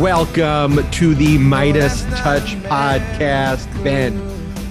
Welcome to the Midas Touch podcast. Ben,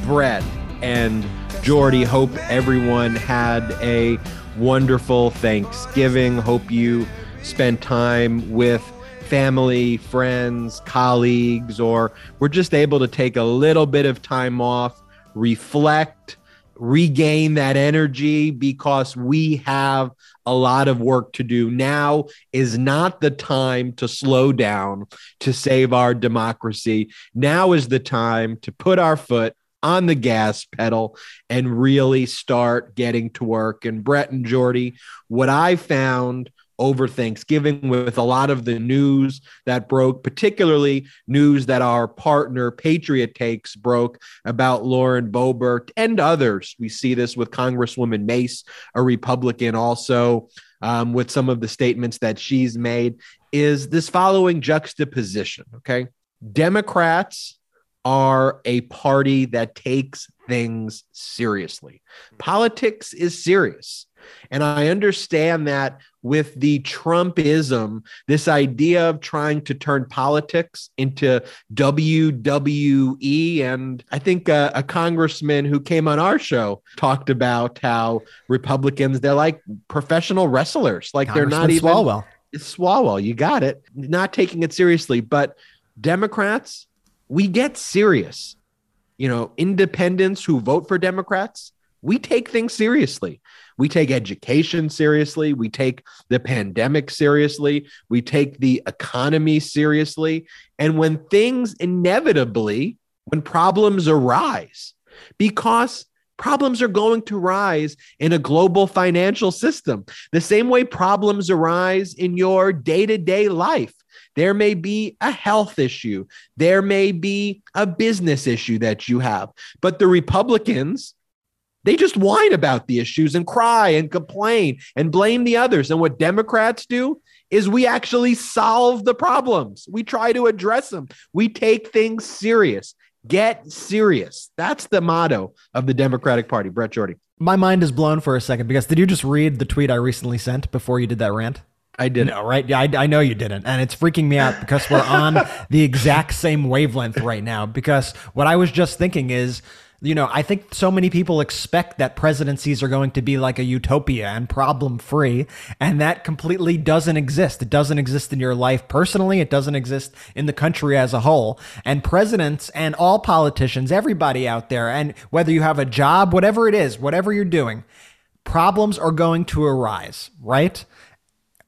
Brett, and Jordy. Hope everyone had a wonderful Thanksgiving. Hope you spent time with family, friends, colleagues, or we're just able to take a little bit of time off, reflect, regain that energy because we have a lot of work to do. Now is not the time to slow down to save our democracy. Now is the time to put our foot on the gas pedal and really start getting to work. And Brett and Jordy, what I found over Thanksgiving with a lot of the news that broke, particularly news that our partner Patriot Takes broke about Lauren Boebert and others. We see this with Congresswoman Mace, a Republican, also um, with some of the statements that she's made. Is this following juxtaposition? Okay. Democrats are a party that takes things seriously. Politics is serious. And I understand that with the Trumpism, this idea of trying to turn politics into WWE. And I think a, a congressman who came on our show talked about how Republicans, they're like professional wrestlers. Like they're not even Swalwell. It's Swalwell, you got it. Not taking it seriously. But Democrats, we get serious. You know, independents who vote for Democrats, we take things seriously. We take education seriously. We take the pandemic seriously. We take the economy seriously. And when things inevitably, when problems arise, because problems are going to rise in a global financial system, the same way problems arise in your day to day life. There may be a health issue. There may be a business issue that you have. But the Republicans, they just whine about the issues and cry and complain and blame the others. And what Democrats do is we actually solve the problems. We try to address them. We take things serious. Get serious. That's the motto of the Democratic Party. Brett Jordy. My mind is blown for a second because did you just read the tweet I recently sent before you did that rant? I did. No, right? Yeah, I, I know you didn't. And it's freaking me out because we're on the exact same wavelength right now. Because what I was just thinking is, you know, I think so many people expect that presidencies are going to be like a utopia and problem free. And that completely doesn't exist. It doesn't exist in your life personally. It doesn't exist in the country as a whole. And presidents and all politicians, everybody out there, and whether you have a job, whatever it is, whatever you're doing, problems are going to arise, right?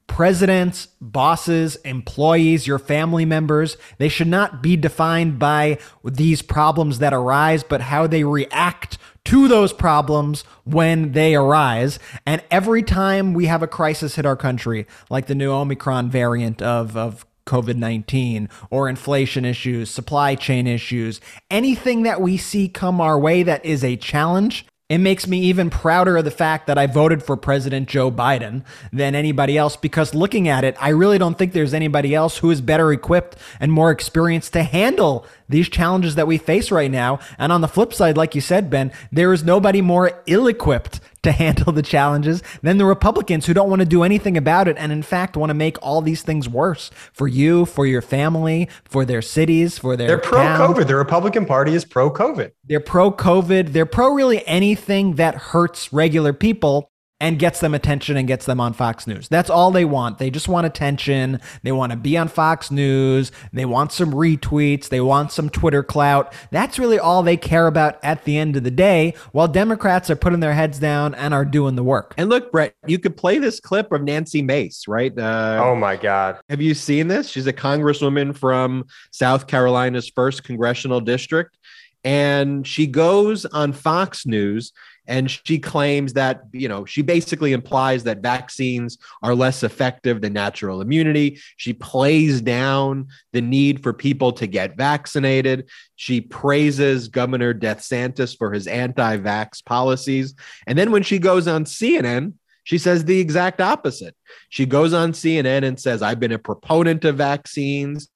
Presidents, bosses, employees, your family members, they should not be defined by these problems that arise, but how they react to those problems when they arise. And every time we have a crisis hit our country, like the new Omicron variant of, of COVID 19 or inflation issues, supply chain issues, anything that we see come our way that is a challenge, it makes me even prouder of the fact that I voted for President Joe Biden than anybody else because looking at it, I really don't think there's anybody else who is better equipped and more experienced to handle these challenges that we face right now. And on the flip side, like you said, Ben, there is nobody more ill equipped to handle the challenges than the Republicans who don't want to do anything about it and, in fact, want to make all these things worse for you, for your family, for their cities, for their. They're pro COVID. The Republican Party is pro COVID. They're pro COVID. They're pro really anything that hurts regular people and gets them attention and gets them on Fox News. That's all they want. They just want attention. They want to be on Fox News. They want some retweets. They want some Twitter clout. That's really all they care about at the end of the day, while Democrats are putting their heads down and are doing the work. And look, Brett, you could play this clip of Nancy Mace, right? Uh, oh my God. Have you seen this? She's a congresswoman from South Carolina's first congressional district. And she goes on Fox News and she claims that you know she basically implies that vaccines are less effective than natural immunity. She plays down the need for people to get vaccinated. She praises governor desantis for his anti-vax policies. And then when she goes on cnn she says the exact opposite. She goes on cnn and says i've been a proponent of vaccines.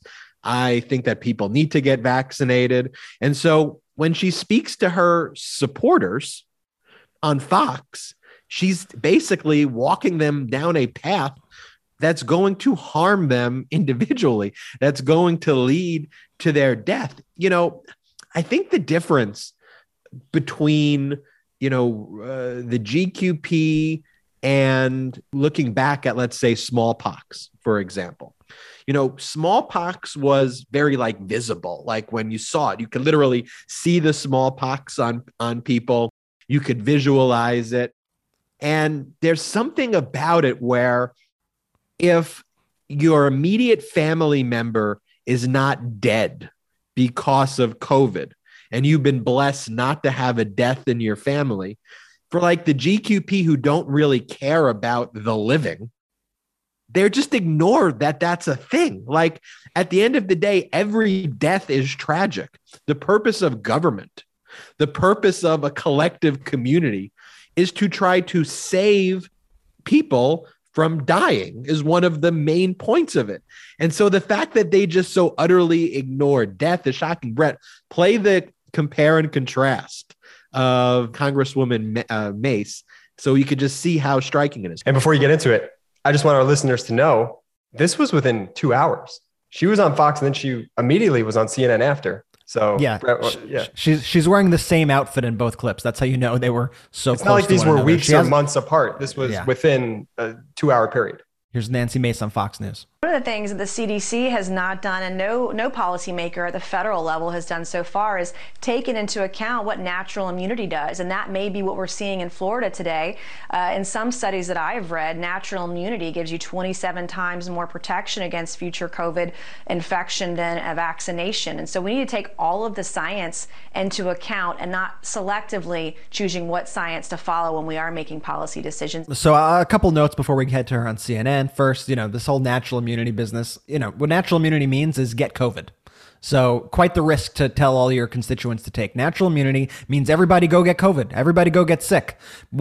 I think that people need to get vaccinated. And so when she speaks to her supporters on Fox, she's basically walking them down a path that's going to harm them individually, that's going to lead to their death. You know, I think the difference between, you know, uh, the GQP and looking back at, let's say, smallpox, for example, you know, smallpox was very like visible. Like when you saw it, you could literally see the smallpox on on people. You could visualize it. And there's something about it where if your immediate family member is not dead because of COVID and you've been blessed not to have a death in your family, for like the GQP who don't really care about the living, they're just ignored that that's a thing. Like at the end of the day, every death is tragic. The purpose of government, the purpose of a collective community is to try to save people from dying is one of the main points of it. And so the fact that they just so utterly ignore death is shocking. Brett, play the compare and contrast of Congresswoman uh, Mace so you could just see how striking it is. And before you get into it, I just want our listeners to know this was within two hours. She was on Fox and then she immediately was on CNN after. So yeah, yeah, she's she's wearing the same outfit in both clips. That's how you know they were so. It's not like these were another. weeks she or months apart. This was yeah. within a two-hour period. Here's Nancy Mace on Fox News. One of the things that the CDC has not done and no no policymaker at the federal level has done so far is taken into account what natural immunity does. And that may be what we're seeing in Florida today. Uh, in some studies that I've read, natural immunity gives you 27 times more protection against future COVID infection than a vaccination. And so we need to take all of the science into account and not selectively choosing what science to follow when we are making policy decisions. So uh, a couple notes before we head to her on CNN. First, you know, this whole natural immunity immunity business, you know, what natural immunity means is get COVID. So, quite the risk to tell all your constituents to take. Natural immunity means everybody go get COVID. Everybody go get sick.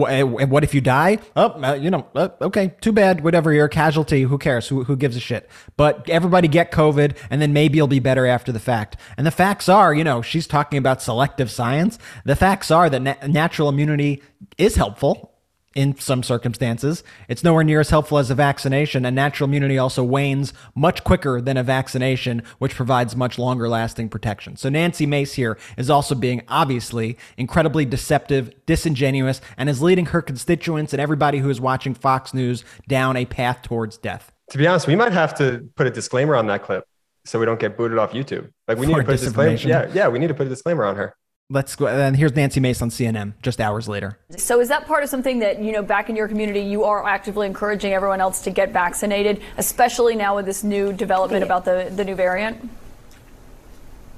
Eh, what if you die? Oh, uh, you know, uh, okay, too bad. Whatever, you're a casualty. Who cares? Who, who gives a shit? But everybody get COVID, and then maybe you'll be better after the fact. And the facts are, you know, she's talking about selective science. The facts are that na- natural immunity is helpful in some circumstances. It's nowhere near as helpful as a vaccination, and natural immunity also wanes much quicker than a vaccination, which provides much longer lasting protection. So, Nancy Mace here is also being obviously incredibly deceptive, disingenuous, and is leading her constituents and everybody who is watching Fox News down a path towards death. To be honest, we might have to put a disclaimer on that clip so we don't get booted off YouTube. Like, we need to put a disclaimer. Yeah, yeah, we need to put a disclaimer on her. Let's go. And here's Nancy Mace on CNN just hours later. So, is that part of something that, you know, back in your community, you are actively encouraging everyone else to get vaccinated, especially now with this new development about the, the new variant?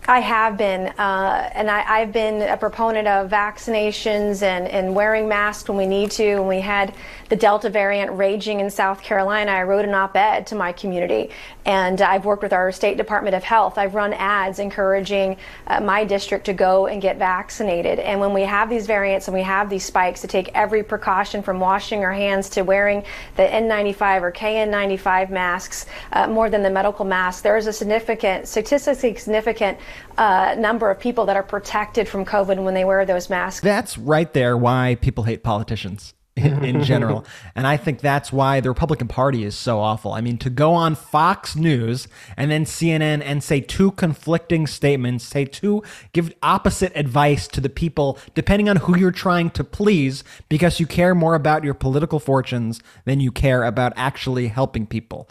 I have been, uh, and I, have been a proponent of vaccinations and, and wearing masks when we need to. When we had the Delta variant raging in South Carolina, I wrote an op ed to my community. And I've worked with our State Department of Health. I've run ads encouraging uh, my district to go and get vaccinated. And when we have these variants and we have these spikes, to take every precaution from washing our hands to wearing the N95 or KN95 masks uh, more than the medical mask, there is a significant, statistically significant uh, number of people that are protected from COVID when they wear those masks. That's right there why people hate politicians. In, in, general. and I think that's why the Republican Party is so awful. I mean, to go on Fox News and then CNN and say two conflicting statements, say two, give opposite advice to the people, depending on who you're trying to please, because you care more about your political fortunes than you care about actually helping people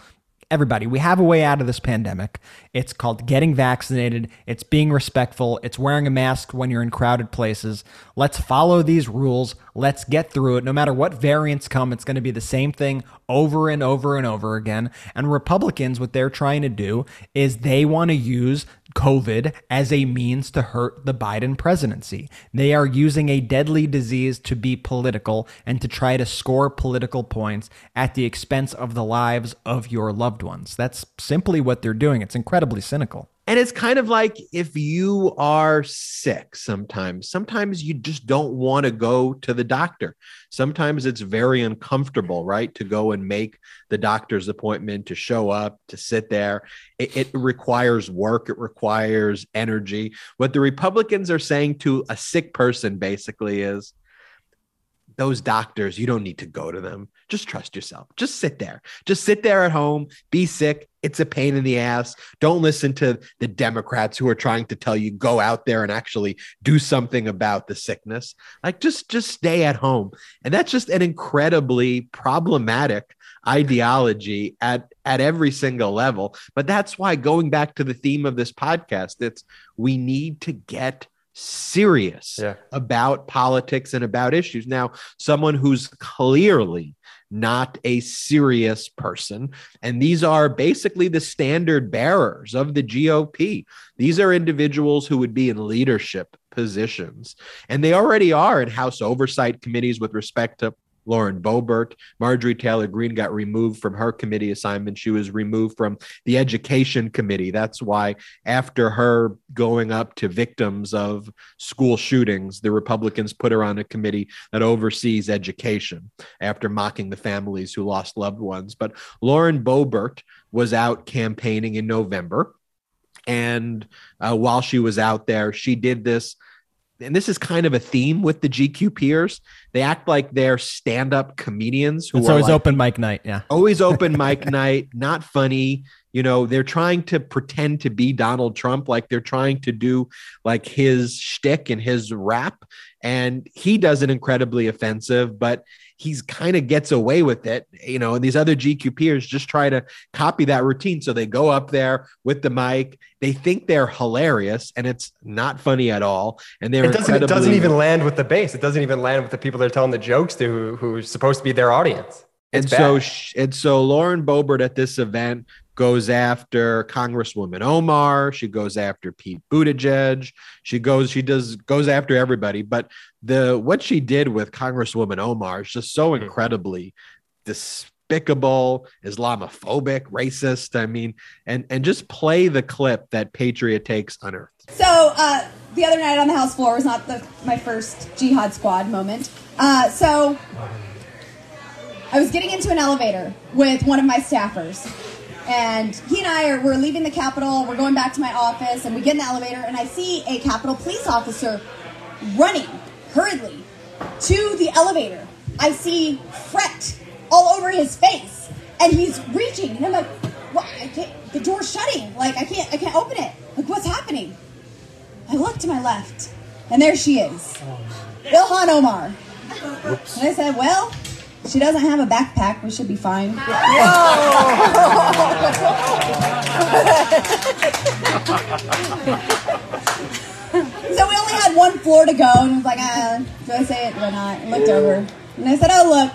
everybody, we have a way out of this pandemic. It's called getting vaccinated, it's being respectful, it's wearing a mask when you're in crowded places. Let's follow these rules. Let's get through it. No matter what variants come, it's going to be the same thing over and over and over again. And Republicans, what they're trying to do is they want to use COVID as a means to hurt the Biden presidency. They are using a deadly disease to be political and to try to score political points at the expense of the lives of your loved ones. That's simply what they're doing. It's incredibly cynical. And it's kind of like if you are sick sometimes, sometimes you just don't want to go to the doctor. Sometimes it's very uncomfortable, right? To go and make the doctor's appointment, to show up, to sit there. It, it requires work, it requires energy. What the Republicans are saying to a sick person basically is those doctors, you don't need to go to them. Just trust yourself. Just sit there. Just sit there at home, be sick. It's a pain in the ass. Don't listen to the Democrats who are trying to tell you go out there and actually do something about the sickness. Like just just stay at home. And that's just an incredibly problematic ideology at at every single level. But that's why going back to the theme of this podcast, it's we need to get serious Yeah. about politics and about issues. Now, someone who's clearly not a serious person, and these are basically the standard bearers of the GOP. These are individuals who would be in leadership positions, and they already are in House oversight committees with respect to Lauren Boebert. Marjorie Taylor Greene got removed from her committee assignment. She was removed from the education committee. That's why, after her going up to victims of school shootings, the Republicans put her on a committee that oversees education after mocking the families who lost loved ones. But Lauren Boebert was out campaigning in November. And uh, while she was out there, she did this and this is kind of a theme with the GQ peers. They act like they're stand-up comedians who It's are always like, open mic night. Yeah. always open mic night, not funny. You know, they're trying to pretend to be Donald Trump, like they're trying to do like his shtick and his rap. And he does it incredibly offensive, but he's kind of gets away with it. You know, and these other GQ peers just try to copy that routine. So they go up there with the mic. They think they're hilarious, and it's not funny at all. And they're It doesn't, it doesn't even land with the base. It doesn't even land with the people they're telling the jokes to who, who's supposed to be their audience. and It's so bad. sh- and so Lauren Boebert at this event goes after Congresswoman Omar. She goes after Pete Buttigieg. She goes she does goes after everybody. But the what she did with Congresswoman Omar is just so Hmm. incredibly despicable, Islamophobic, racist. I mean, and and just play the clip that Patriot takes unearthed. So uh, the other night on the House floor was not the, my first Jihad Squad moment. Uh, so I was getting into an elevator with one of my staffers, and he and I are we're leaving the Capitol. We're going back to my office, and we get in the elevator, and I see a Capitol police officer running hurriedly to the elevator. I see fret all over his face, and he's reaching, and I'm like, "What? I can't. The door's shutting. Like I can't. I can't open it. Like what's happening?" I look to my left, and there she is, oh, Ilhan Omar. And I said, "Well, she doesn't have a backpack. We should be fine." So we only had one floor to go, and I was like, ah, do I say it? I not? I looked over, and I said, oh, look,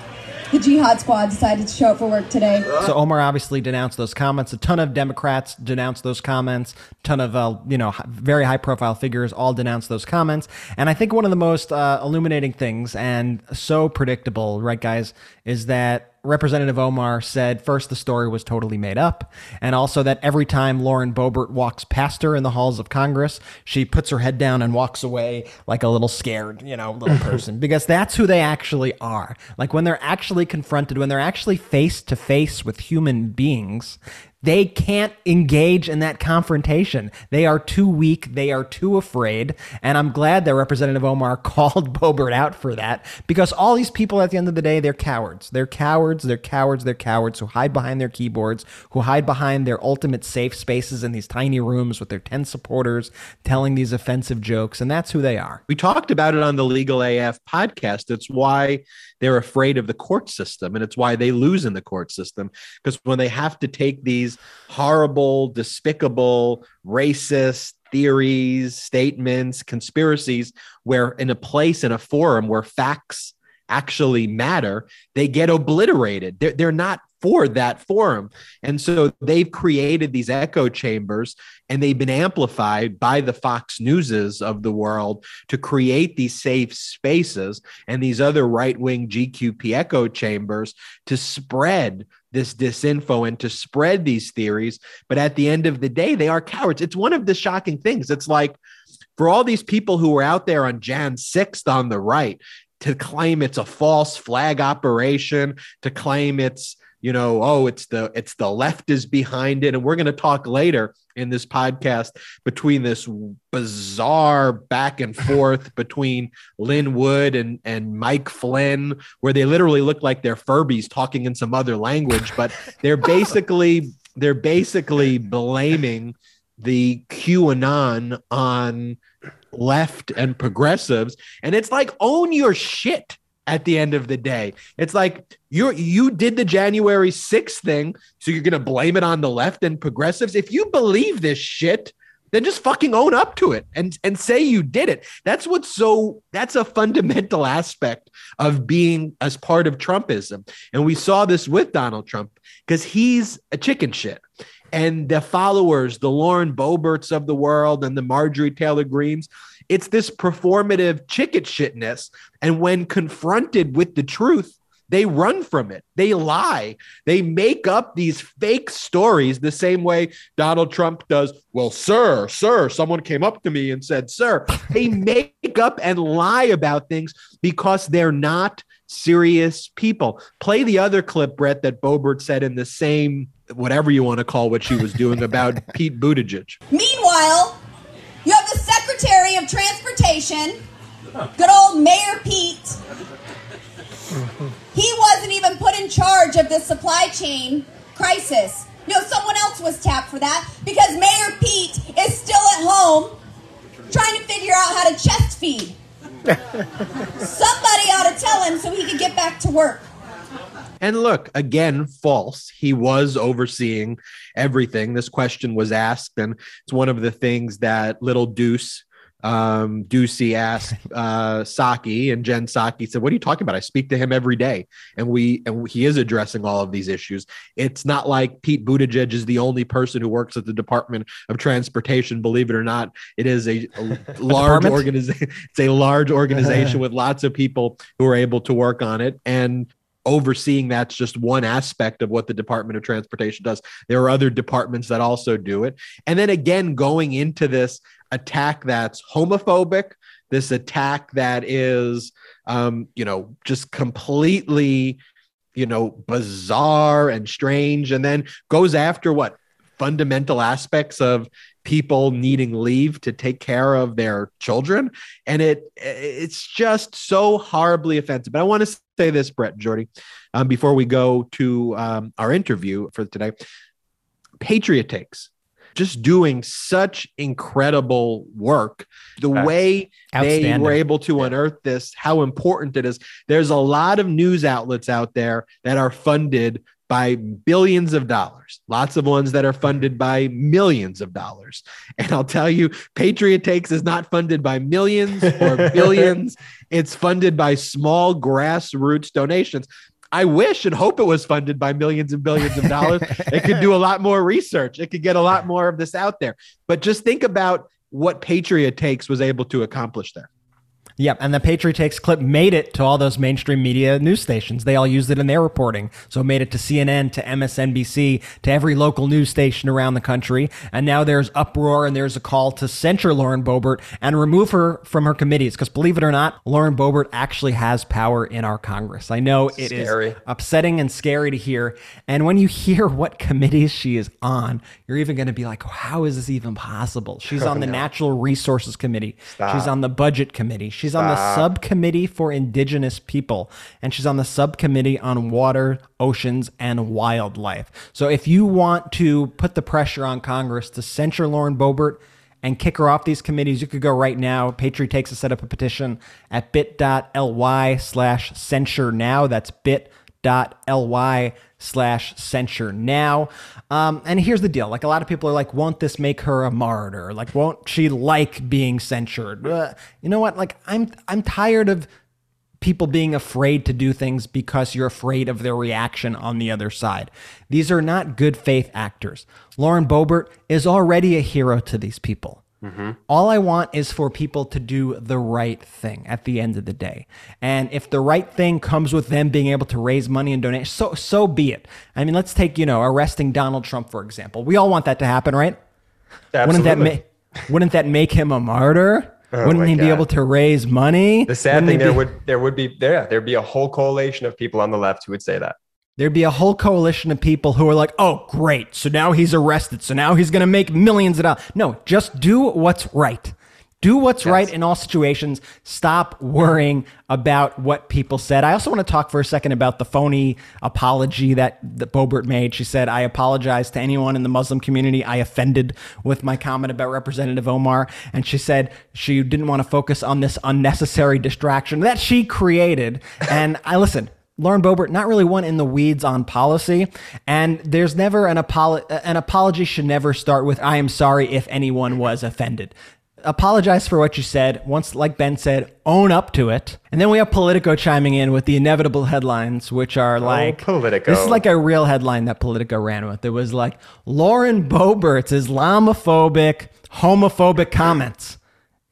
the Jihad Squad decided to show up for work today. So Omar obviously denounced those comments. A ton of Democrats denounced those comments. A ton of uh, you know very high profile figures all denounced those comments. And I think one of the most uh, illuminating things and so predictable, right, guys, is that Representative Omar said first the story was totally made up, and also that every time Lauren Boebert walks past her in the halls of Congress, she puts her head down and walks away like a little scared, you know, little person, because that's who they actually are. Like when they're actually confronted, when they're actually face to face with human beings, they can't engage in that confrontation. They are too weak. They are too afraid. And I'm glad that Representative Omar called Boebert out for that because all these people at the end of the day, they're cowards. They're cowards. They're cowards. They're cowards who hide behind their keyboards, who hide behind their ultimate safe spaces in these tiny rooms with their 10 supporters telling these offensive jokes. And that's who they are. We talked about it on the Legal AF podcast. It's why they're afraid of the court system and it's why they lose in the court system because when they have to take these horrible, despicable, racist theories, statements, conspiracies, where in a place in a forum where facts actually matter, they get obliterated. They're, they're not for that forum. And so they've created these echo chambers and they've been amplified by the Fox Newses of the world to create these safe spaces and these other right wing GQP echo chambers to spread this disinfo and to spread these theories. But at the end of the day, they are cowards. It's one of the shocking things. It's like for all these people who were out there on Jan 6th on the right to claim it's a false flag operation, to claim it's you know, oh, it's the it's the left is behind it, and we're going to talk later in this podcast between this bizarre back and forth between Lin Wood and and Mike Flynn, where they literally look like they're Furbies talking in some other language, but they're basically they're basically blaming the QAnon on left and progressives, and it's like own your shit at the end of the day. It's like you you did the January 6th thing, so you're gonna blame it on the left and progressives. If you believe this shit, then just fucking own up to it and and say you did it. That's what's so that's a fundamental aspect of being as part of Trumpism. And we saw this with Donald Trump because he's a chicken shit. And the followers, the Lauren Boeberts of the world and the Marjorie Taylor Greens, it's this performative chicken shitness. And when confronted with the truth, they run from it. They lie. They make up these fake stories the same way Donald Trump does. Well, sir, sir, someone came up to me and said, sir. They make up and lie about things because they're not serious people. Play the other clip, Brett, that Boebert said in the same, whatever you want to call what she was doing about Pete Buttigieg. Meanwhile, Transportation, good old Mayor Pete. He wasn't even put in charge of the supply chain crisis. No, someone else was tapped for that because Mayor Pete is still at home trying to figure out how to chest feed. Somebody ought to tell him so he could get back to work. And look, again, false. He was overseeing everything. This question was asked, and it's one of the things that little Deuce um, Doocy asked uh, Psaki, and Jen Psaki said, "What are you talking about? I speak to him every day, and we and he is addressing all of these issues. It's not like Pete Buttigieg is the only person who works at the Department of Transportation. Believe it or not, it is a, a large organization. It's a large organization with lots of people who are able to work on it, and overseeing that's just one aspect of what the Department of Transportation does. There are other departments that also do it. And then again, going into this attack that's homophobic, this attack that is, um, you know, just completely, you know, bizarre and strange, and then goes after what fundamental aspects of people needing leave to take care of their children and it it's just so horribly offensive but i want to say this brett jordy um, before we go to um, our interview for today patriot takes just doing such incredible work. The That's way they were able to yeah. unearth this, how important it is. There's a lot of news outlets out there that are funded by billions of dollars, lots of ones that are funded by millions of dollars. And I'll tell you, Patriot Takes is not funded by millions or billions, it's funded by small grassroots donations. I wish and hope it was funded by millions and billions of dollars. it could do a lot more research, it could get a lot more of this out there. But just think about what Patriot Takes was able to accomplish there. Yep, and the Patriot Takes clip made it to all those mainstream media news stations. They all used it in their reporting. So it made it to CNN, to MSNBC, to every local news station around the country. And now there's uproar and there's a call to censure Lauren Boebert and remove her from her committees. Because believe it or not, Lauren Boebert actually has power in our Congress. I know it scary. is upsetting and scary to hear. And when you hear what committees she is on, you're even going to be like, how is this even possible? She's oh, on the. Natural Resources Committee. Stop. She's on the Budget Committee. She's on the subcommittee for indigenous people, and she's on the subcommittee on water, oceans, and wildlife. So if you want to put the pressure on Congress to censure Lauren Boebert and kick her off these committees, you could go right now. Patriot takes to set up a petition at bit.ly slash censure now. That's bit.ly slash censure now. Um, and here's the deal. Like a lot of people are like, won't this make her a martyr? Like, won't she like being censured? Uh, you know what? Like, I'm, I'm tired of people being afraid to do things because you're afraid of their reaction on the other side. These are not good faith actors. Lauren Boebert is already a hero to these people. Mm-hmm. All I want is for people to do the right thing at the end of the day. And if the right thing comes with them being able to raise money and donate, so so be it. I mean, let's take, you know, arresting Donald Trump for example. We all want that to happen, right? Absolutely. Wouldn't that make wouldn't that make him a martyr? Oh Wouldn't he God. be able to raise money? The sad Wouldn't thing there be... would there would be there there'd be a whole coalition of people on the left who would say that. There'd be a whole coalition of people who are like, oh, great. So now he's arrested. So now he's going to make millions of dollars. No, just do what's right. Do what's yes. right in all situations. Stop worrying about what people said. I also want to talk for a second about the phony apology that, that Boebert made. She said, I apologize to anyone in the Muslim community I offended with my comment about Representative Omar. And she said she didn't want to focus on this unnecessary distraction that she created. And I listen, Lauren Boebert, not really one in the weeds on policy. And there's never an apology. An apology should never start with, I am sorry if anyone was offended apologize for what you said. Once, like Ben said, own up to it. And then we have Politico chiming in with the inevitable headlines, which are oh, like oh, Politico. This is like a real headline that Politico ran with. It was like Lauren Boebert's Islamophobic, homophobic comments.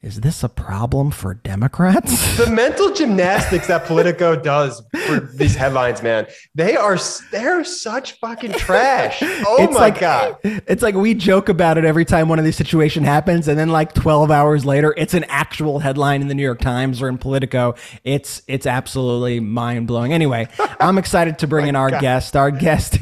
Is this a problem for Democrats? the mental gymnastics that Politico does for these headlines, man, they are they're such fucking trash. Oh it's my like, god! It's like we joke about it every time one of these situations happens, and then like 12 hours later, it's an actual headline in the New York Times or in Politico. It's it's absolutely mind blowing. Anyway, I'm excited to bring in our god. guest. Our guest.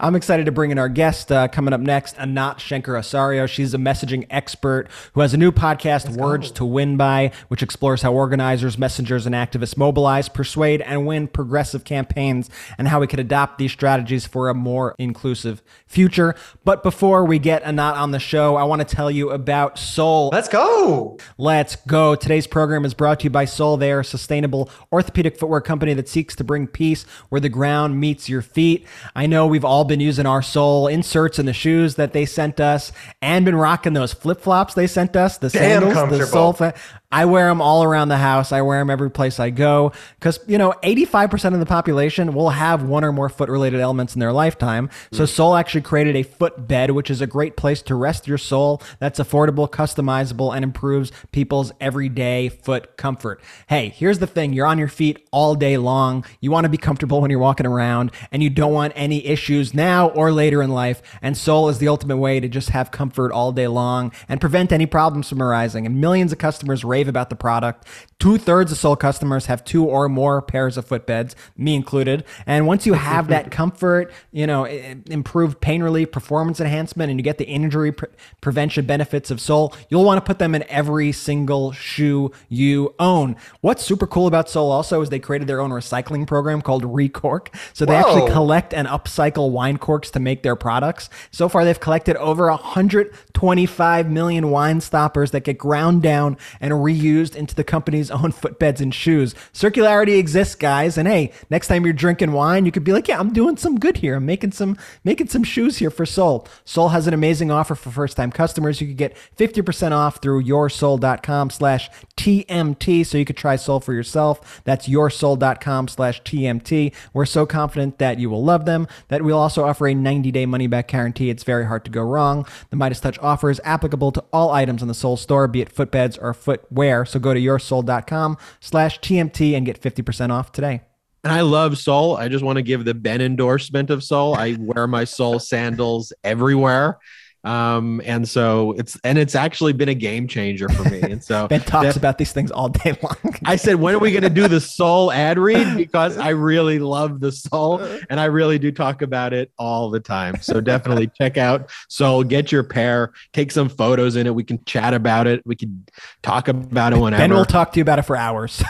I'm excited to bring in our guest uh, coming up next, Anat Shenker Osorio. She's a messaging expert who has a new podcast, Let's Words go. to Win By, which explores how organizers, messengers, and activists mobilize, persuade, and win progressive campaigns and how we could adopt these strategies for a more inclusive future. But before we get Anat on the show, I want to tell you about Sole. Let's go. Let's go. Today's program is brought to you by Sole. They are a sustainable orthopedic footwear company that seeks to bring peace where the ground meets your feet. I know we've all been been using our sole inserts in the shoes that they sent us and been rocking those flip flops they sent us, the Damn sandals, the sole. I wear them all around the house. I wear them every place I go because, you know, 85% of the population will have one or more foot related elements in their lifetime. So, Sole actually created a foot bed, which is a great place to rest your soul that's affordable, customizable, and improves people's everyday foot comfort. Hey, here's the thing you're on your feet all day long. You want to be comfortable when you're walking around, and you don't want any issues now or later in life. And Sole is the ultimate way to just have comfort all day long and prevent any problems from arising. And millions of customers rave rave about the product. Two thirds of Sole customers have two or more pairs of footbeds, me included. And once you have that comfort, you know, improved pain relief, performance enhancement, and you get the injury pre- prevention benefits of Sole, you'll want to put them in every single shoe you own. What's super cool about Sole also is they created their own recycling program called Recork. So they Whoa. actually collect and upcycle wine corks to make their products. So far, they've collected over 125 million wine stoppers that get ground down and re reused into the company's own footbeds and shoes. Circularity exists, guys. And hey, next time you're drinking wine, you could be like, yeah, I'm doing some good here. I'm making some making some shoes here for Sole. Sole has an amazing offer for first-time customers. You could get 50% off through yoursole.com slash TMT. So you could try Sole for yourself. That's yoursole.com slash TMT. We're so confident that you will love them that we'll also offer a 90-day money-back guarantee. It's very hard to go wrong. The MeidasTouch offer is applicable to all items in the Sole store, be it footbeds or footwear wear. So go to yoursole.com slash TMT and get 50% off today. And I love Sole. I just want to give the Ben endorsement of Sole. I wear my Sole sandals everywhere. Um, and so it's and it's actually been a game changer for me. And so Ben talks that, about these things all day long. I said, when are we going to do the Sole ad read? Because I really love the Sole, and I really do talk about it all the time. So definitely check out Sole. Get your pair. Take some photos in it. We can chat about it. We can talk about it whenever. Ben will talk to you about it for hours.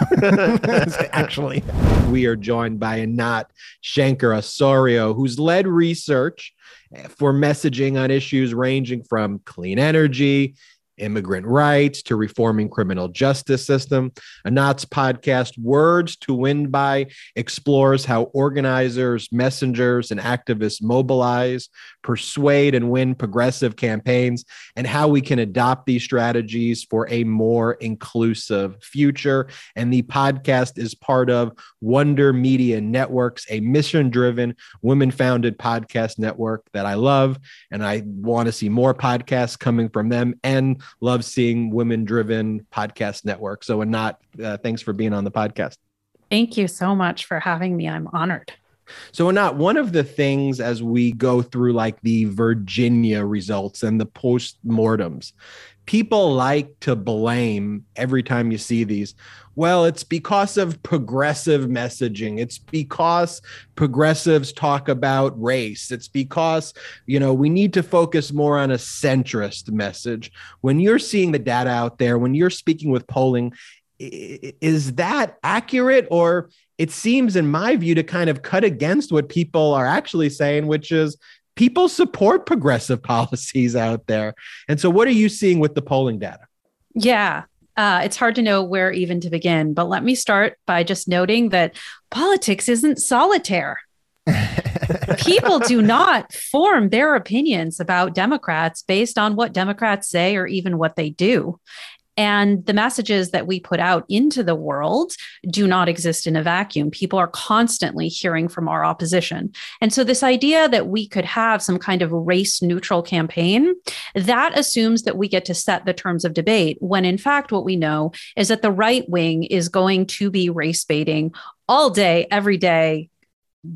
actually, we are joined by Anat Shenker Osorio, who's led research for messaging on issues ranging from clean energy, immigrant rights to reforming criminal justice system. Anat's podcast, Words to Win By, explores how organizers, messengers, and activists mobilize, persuade, and win progressive campaigns, and how we can adopt these strategies for a more inclusive future. And the podcast is part of Wonder Media Networks, a mission driven, women founded podcast network that I love. And I want to see more podcasts coming from them and love seeing women driven podcast network. So, Anat uh, thanks for being on the podcast. Thank you so much for having me. I'm honored. So, Anat one of the things as we go through like the Virginia results and the post-mortems, people like to blame every time you see these. Well, it's because of progressive messaging. It's because progressives talk about race. It's because, you know, we need to focus more on a centrist message. When you're seeing the data out there, when you're speaking with polling, is that accurate or it seems in my view to kind of cut against what people are actually saying which is people support progressive policies out there. And so what are you seeing with the polling data? Yeah uh, it's hard to know where even to begin but let me start by just noting that politics isn't solitaire. People do not form their opinions about Democrats based on what Democrats say or even what they do. And the messages that we put out into the world do not exist in a vacuum. People are constantly hearing from our opposition. And so, this idea that we could have some kind of race neutral campaign, that assumes that we get to set the terms of debate, when in fact, what we know is that the right wing is going to be race baiting all day, every day,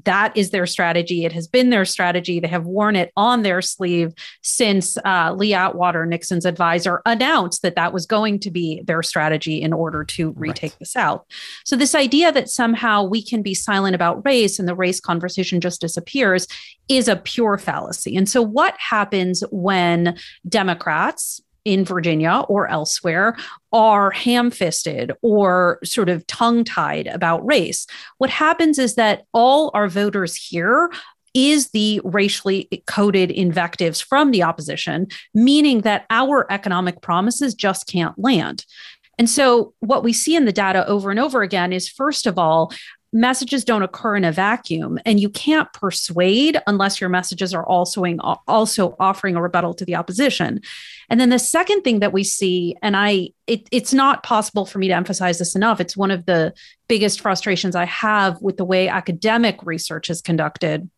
that is their strategy. It has been their strategy. They have worn it on their sleeve since uh, Lee Atwater, Nixon's advisor, announced that that was going to be their strategy in order to retake right. the South. So, this idea that somehow we can be silent about race and the race conversation just disappears is a pure fallacy. And so, what happens when Democrats, in Virginia or elsewhere are ham fisted or sort of tongue tied about race. What happens is that all our voters hear is the racially coded invectives from the opposition, meaning that our economic promises just can't land. And so, what we see in the data over and over again is first of all, messages don't occur in a vacuum and you can't persuade unless your messages are also also offering a rebuttal to the opposition. And then the second thing that we see and i it, it's not possible for me to emphasize this enough it's one of the biggest frustrations i have with the way academic research is conducted.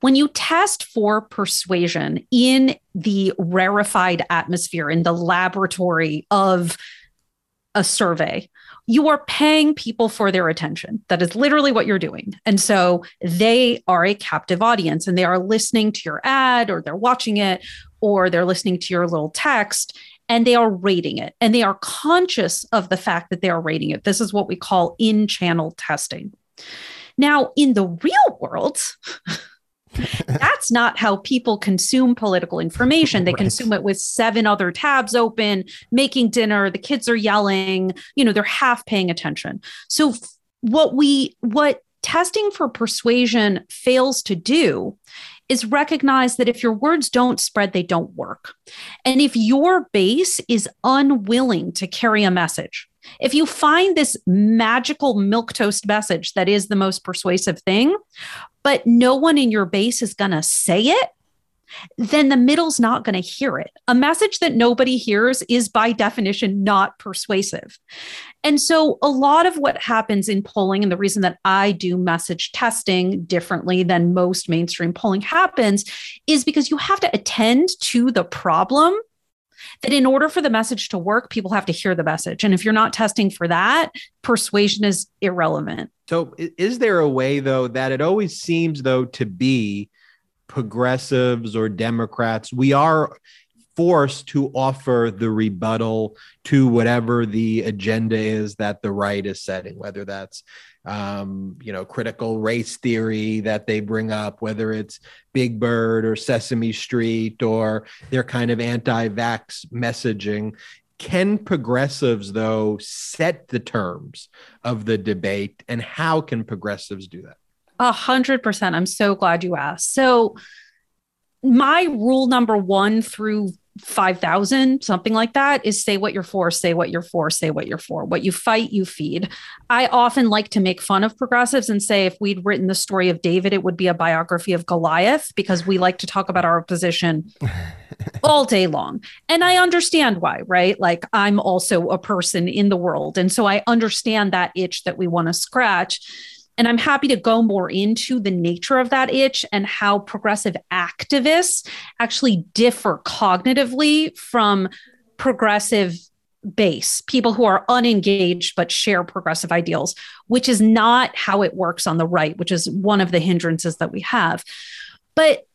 When you test for persuasion in the rarefied atmosphere in the laboratory of a survey you are paying people for their attention. That is literally what you're doing. And so they are a captive audience and they are listening to your ad or they're watching it or they're listening to your little text and they are rating it and they are conscious of the fact that they are rating it. This is what we call in channel testing. Now, in the real world, That's not how people consume political information. They right. consume it with seven other tabs open, making dinner, the kids are yelling, you know, they're half paying attention. So what we what testing for persuasion fails to do is recognize that if your words don't spread, they don't work. And if your base is unwilling to carry a message, if you find this magical milk toast message that is the most persuasive thing, but no one in your base is going to say it, then the middle's not going to hear it. A message that nobody hears is by definition not persuasive. And so, a lot of what happens in polling, and the reason that I do message testing differently than most mainstream polling happens, is because you have to attend to the problem. That in order for the message to work, people have to hear the message. And if you're not testing for that, persuasion is irrelevant. So, is there a way, though, that it always seems, though, to be progressives or Democrats, we are forced to offer the rebuttal to whatever the agenda is that the right is setting, whether that's um, you know, critical race theory that they bring up, whether it's Big Bird or Sesame Street or their kind of anti-vax messaging. Can progressives, though, set the terms of the debate, and how can progressives do that? A hundred percent. I'm so glad you asked. So, my rule number one through 5,000, something like that, is say what you're for, say what you're for, say what you're for. What you fight, you feed. I often like to make fun of progressives and say if we'd written the story of David, it would be a biography of Goliath because we like to talk about our position all day long. And I understand why, right? Like I'm also a person in the world. And so I understand that itch that we want to scratch. And I'm happy to go more into the nature of that itch and how progressive activists actually differ cognitively from progressive base, people who are unengaged but share progressive ideals, which is not how it works on the right, which is one of the hindrances that we have. But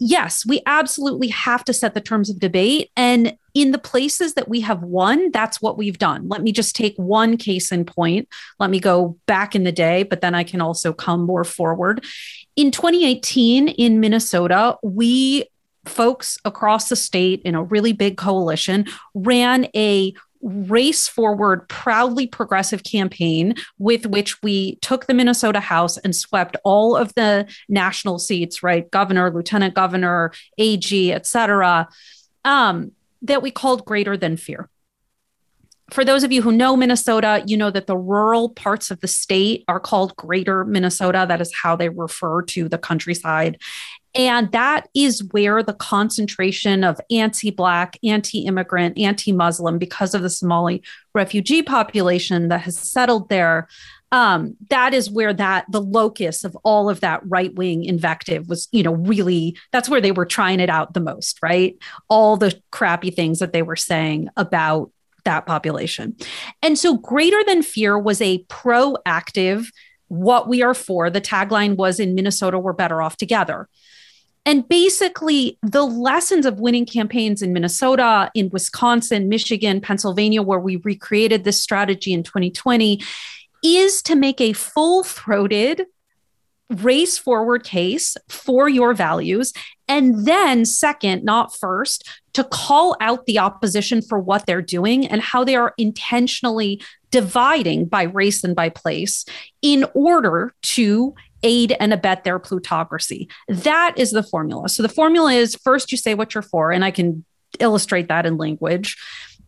yes, we absolutely have to set the terms of debate. And in the places that we have won, that's what we've done. Let me just take one case in point. Let me go back in the day, but then I can also come more forward. In 2018 in Minnesota, we folks across the state in a really big coalition ran a race forward, proudly progressive campaign with which we took the Minnesota House and swept all of the national seats, right? Governor, lieutenant governor, AG, et cetera, um, that we called Greater Than Fear. For those of you who know Minnesota, you know that the rural parts of the state are called Greater Minnesota. That is how they refer to the countryside. And that is where the concentration of anti Black, anti immigrant, anti Muslim, because of the Somali refugee population that has settled there, um, that is where that the locus of all of that right wing invective was, you know, really that's where they were trying it out the most, right? All the crappy things that they were saying about that population. And so, Greater Than Fear was a proactive, what we are for. The tagline was in Minnesota, we're better off together. And basically, the lessons of winning campaigns in Minnesota, in Wisconsin, Michigan, Pennsylvania, where we recreated this strategy in 2020, is to make a full throated, race forward case for your values. And then, second, not first, to call out the opposition for what they're doing and how they are intentionally dividing by race and by place in order to aid and abet their plutocracy. That is the formula. So the formula is first you say what you're for, and I can illustrate that in language.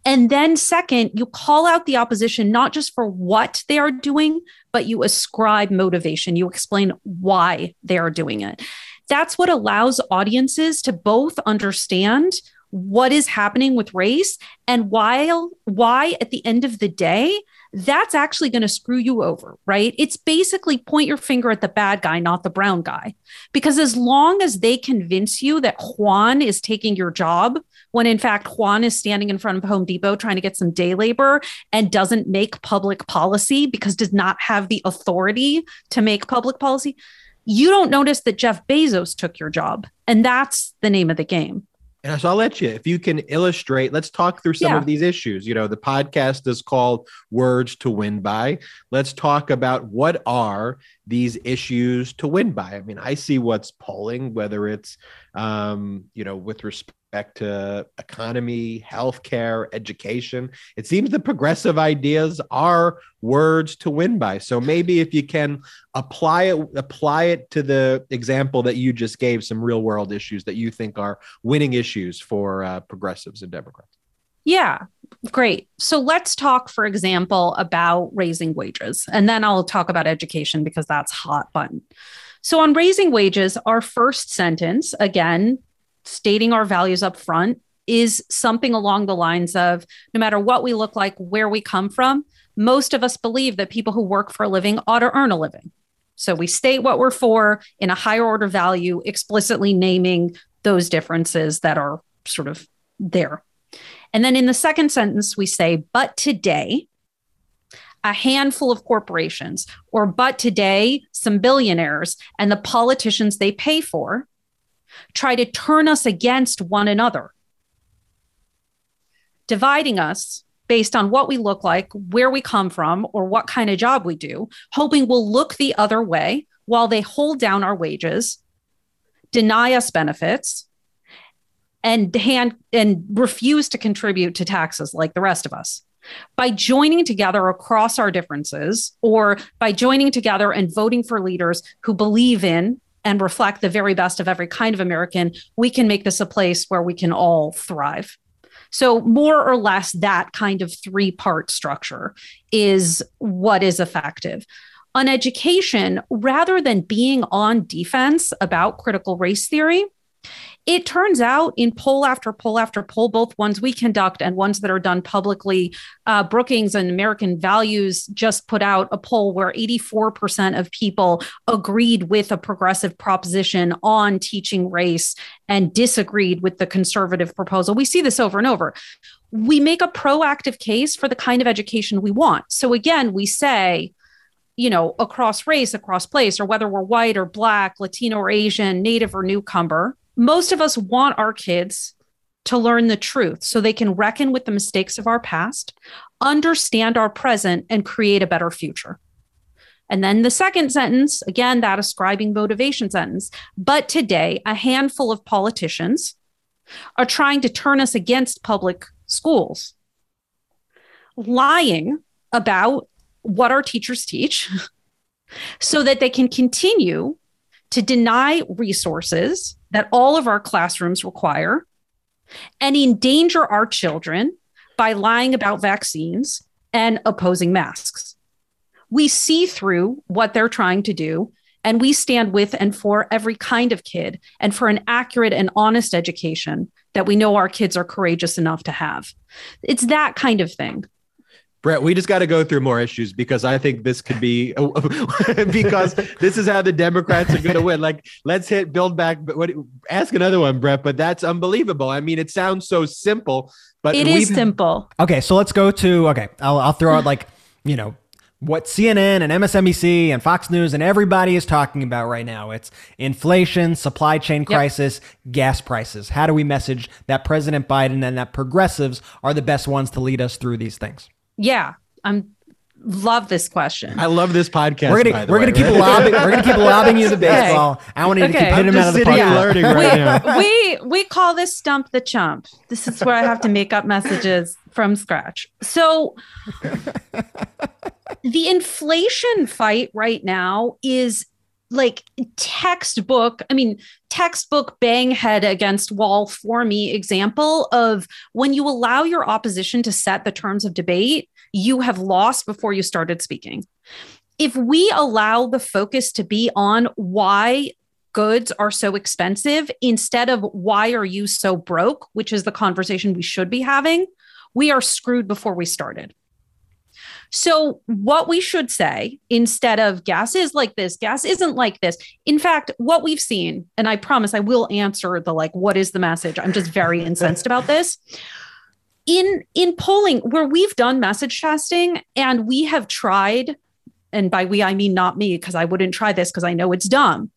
And then, second, you call out the opposition not just for what they are doing, but you ascribe motivation. You explain why they are doing it. That's what allows audiences to both understand what is happening with race and while why at the end of the day that's actually going to screw you over, right? It's basically point your finger at the bad guy, not the brown guy. Because as long as they convince you that Juan is taking your job, when in fact Juan is standing in front of Home Depot trying to get some day labor and doesn't make public policy because does not have the authority to make public policy, you don't notice that Jeff Bezos took your job. And that's the name of the game. And so I'll let you, if you can illustrate, let's talk through some Yeah. of these issues. You know, the podcast is called Words to Win By. Let's talk about what are these issues to win by. I mean, I see what's polling, whether it's, um, you know, with respect to economy, healthcare, education. It seems the progressive ideas are words to win by. So maybe if you can apply it, apply it to the example that you just gave, some real world issues that you think are winning issues for uh, progressives and Democrats. Yeah, great. So let's talk, for example, about raising wages. And then I'll talk about education because that's hot button. So, on raising wages, our first sentence, again, stating our values up front, is something along the lines of no matter what we look like, where we come from, most of us believe that people who work for a living ought to earn a living. So we state what we're for in a higher order value, explicitly naming those differences that are sort of there. And then in the second sentence, we say, but today, a handful of corporations, or but today, some billionaires and the politicians they pay for try to turn us against one another, dividing us based on what we look like, where we come from, or what kind of job we do, hoping we'll look the other way while they hold down our wages, deny us benefits, and hand and refuse to contribute to taxes like the rest of us. By joining together across our differences, or by joining together and voting for leaders who believe in and reflect the very best of every kind of American, we can make this a place where we can all thrive. So, more or less, that kind of three part structure is what is effective. On education, rather than being on defense about critical race theory, it turns out in poll after poll after poll, both ones we conduct and ones that are done publicly, uh, Brookings and American Values just put out a poll where 84% of people agreed with a progressive proposition on teaching race and disagreed with the conservative proposal. We see this over and over. we make a proactive case for the kind of education we want. So again, we say, you know, across race, across place, or whether we're white or black, Latino or Asian, native or newcomer, most of us want our kids to learn the truth so they can reckon with the mistakes of our past, understand our present, and create a better future. And then the second sentence, again, that ascribing motivation sentence. But today, a handful of politicians are trying to turn us against public schools, lying about what our teachers teach so that they can continue to deny resources that all of our classrooms require and endanger our children by lying about vaccines and opposing masks. We see through what they're trying to do, and we stand with and for every kind of kid and for an accurate and honest education that we know our kids are courageous enough to have. It's that kind of thing. Brett, we just got to go through more issues because I think this could be because this is how the Democrats are going to win. Like, let's hit build back. But what? Ask another one, Brett. But that's unbelievable. I mean, it sounds so simple, but it is simple. Okay, so let's go to okay. I'll I'll throw out like you know what CNN and MSNBC and Fox News and everybody is talking about right now. It's inflation, supply chain crisis, yep. gas prices. How do we message that President Biden and that progressives are the best ones to lead us through these things? Yeah, I'm love this question. I love this podcast. We're gonna we're way, gonna right? keep lobbing we're gonna keep lobbing you the baseball. Okay. I want you okay. to keep hitting him out of the podcast. Learning right we, we we call this stump the chump. This is where I have to make up messages from scratch. So the inflation fight right now is like textbook i mean textbook bang head against wall for me example of when you allow your opposition to set the terms of debate you have lost before you started speaking if we allow the focus to be on why goods are so expensive instead of why are you so broke which is the conversation we should be having we are screwed before we started so, what we should say instead of gas is like this, gas isn't like this. In fact, what we've seen, and I promise I will answer the like, what is the message? I'm just very incensed about this. In in polling where we've done message testing and we have tried, and by we I mean not me, because I wouldn't try this because I know it's dumb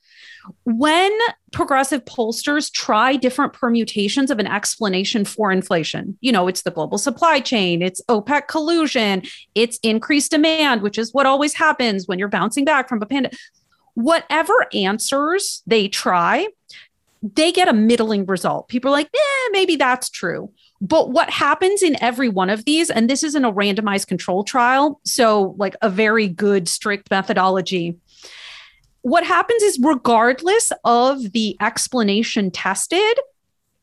when progressive pollsters try different permutations of an explanation for inflation, you know, it's the global supply chain, it's OPEC collusion, it's increased demand, which is what always happens when you're bouncing back from a pandemic. Whatever answers they try, they get a middling result. People are like, eh, maybe that's true. But what happens in every one of these, and this isn't a randomized control trial, so like a very good, strict methodology what happens is, regardless of the explanation tested,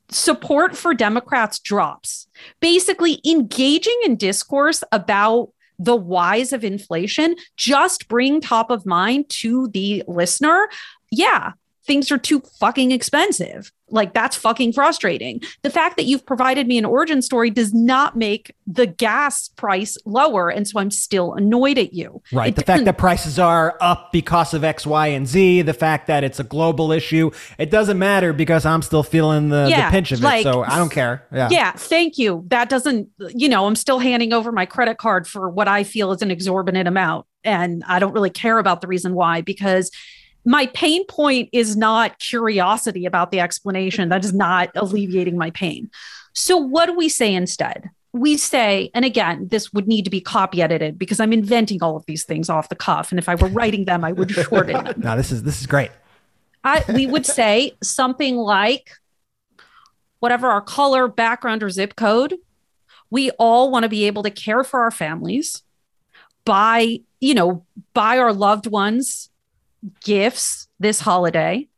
support for Democrats drops. Basically, engaging in discourse about the whys of inflation just bring top of mind to the listener. Yeah, things are too fucking expensive. Like that's fucking frustrating. The fact that you've provided me an origin story does not make the gas price lower. And so I'm still annoyed at you. Right. It the fact that prices are up because of X, Y, and Z, the fact that it's a global issue, it doesn't matter because I'm still feeling the, yeah, the pinch of like, it. So I don't care. Yeah. Yeah. Thank you. That doesn't, you know, I'm still handing over my credit card for what I feel is an exorbitant amount. And I don't really care about the reason why because my pain point is not curiosity about the explanation. That is not alleviating my pain. So, what do we say instead? We say, and again, this would need to be copy edited because I'm inventing all of these things off the cuff. And if I were writing them, I would shorten them. no, this is this is great. I, we would say something like whatever our color, background, or zip code, we all want to be able to care for our families, buy, you know, buy our loved ones gifts this holiday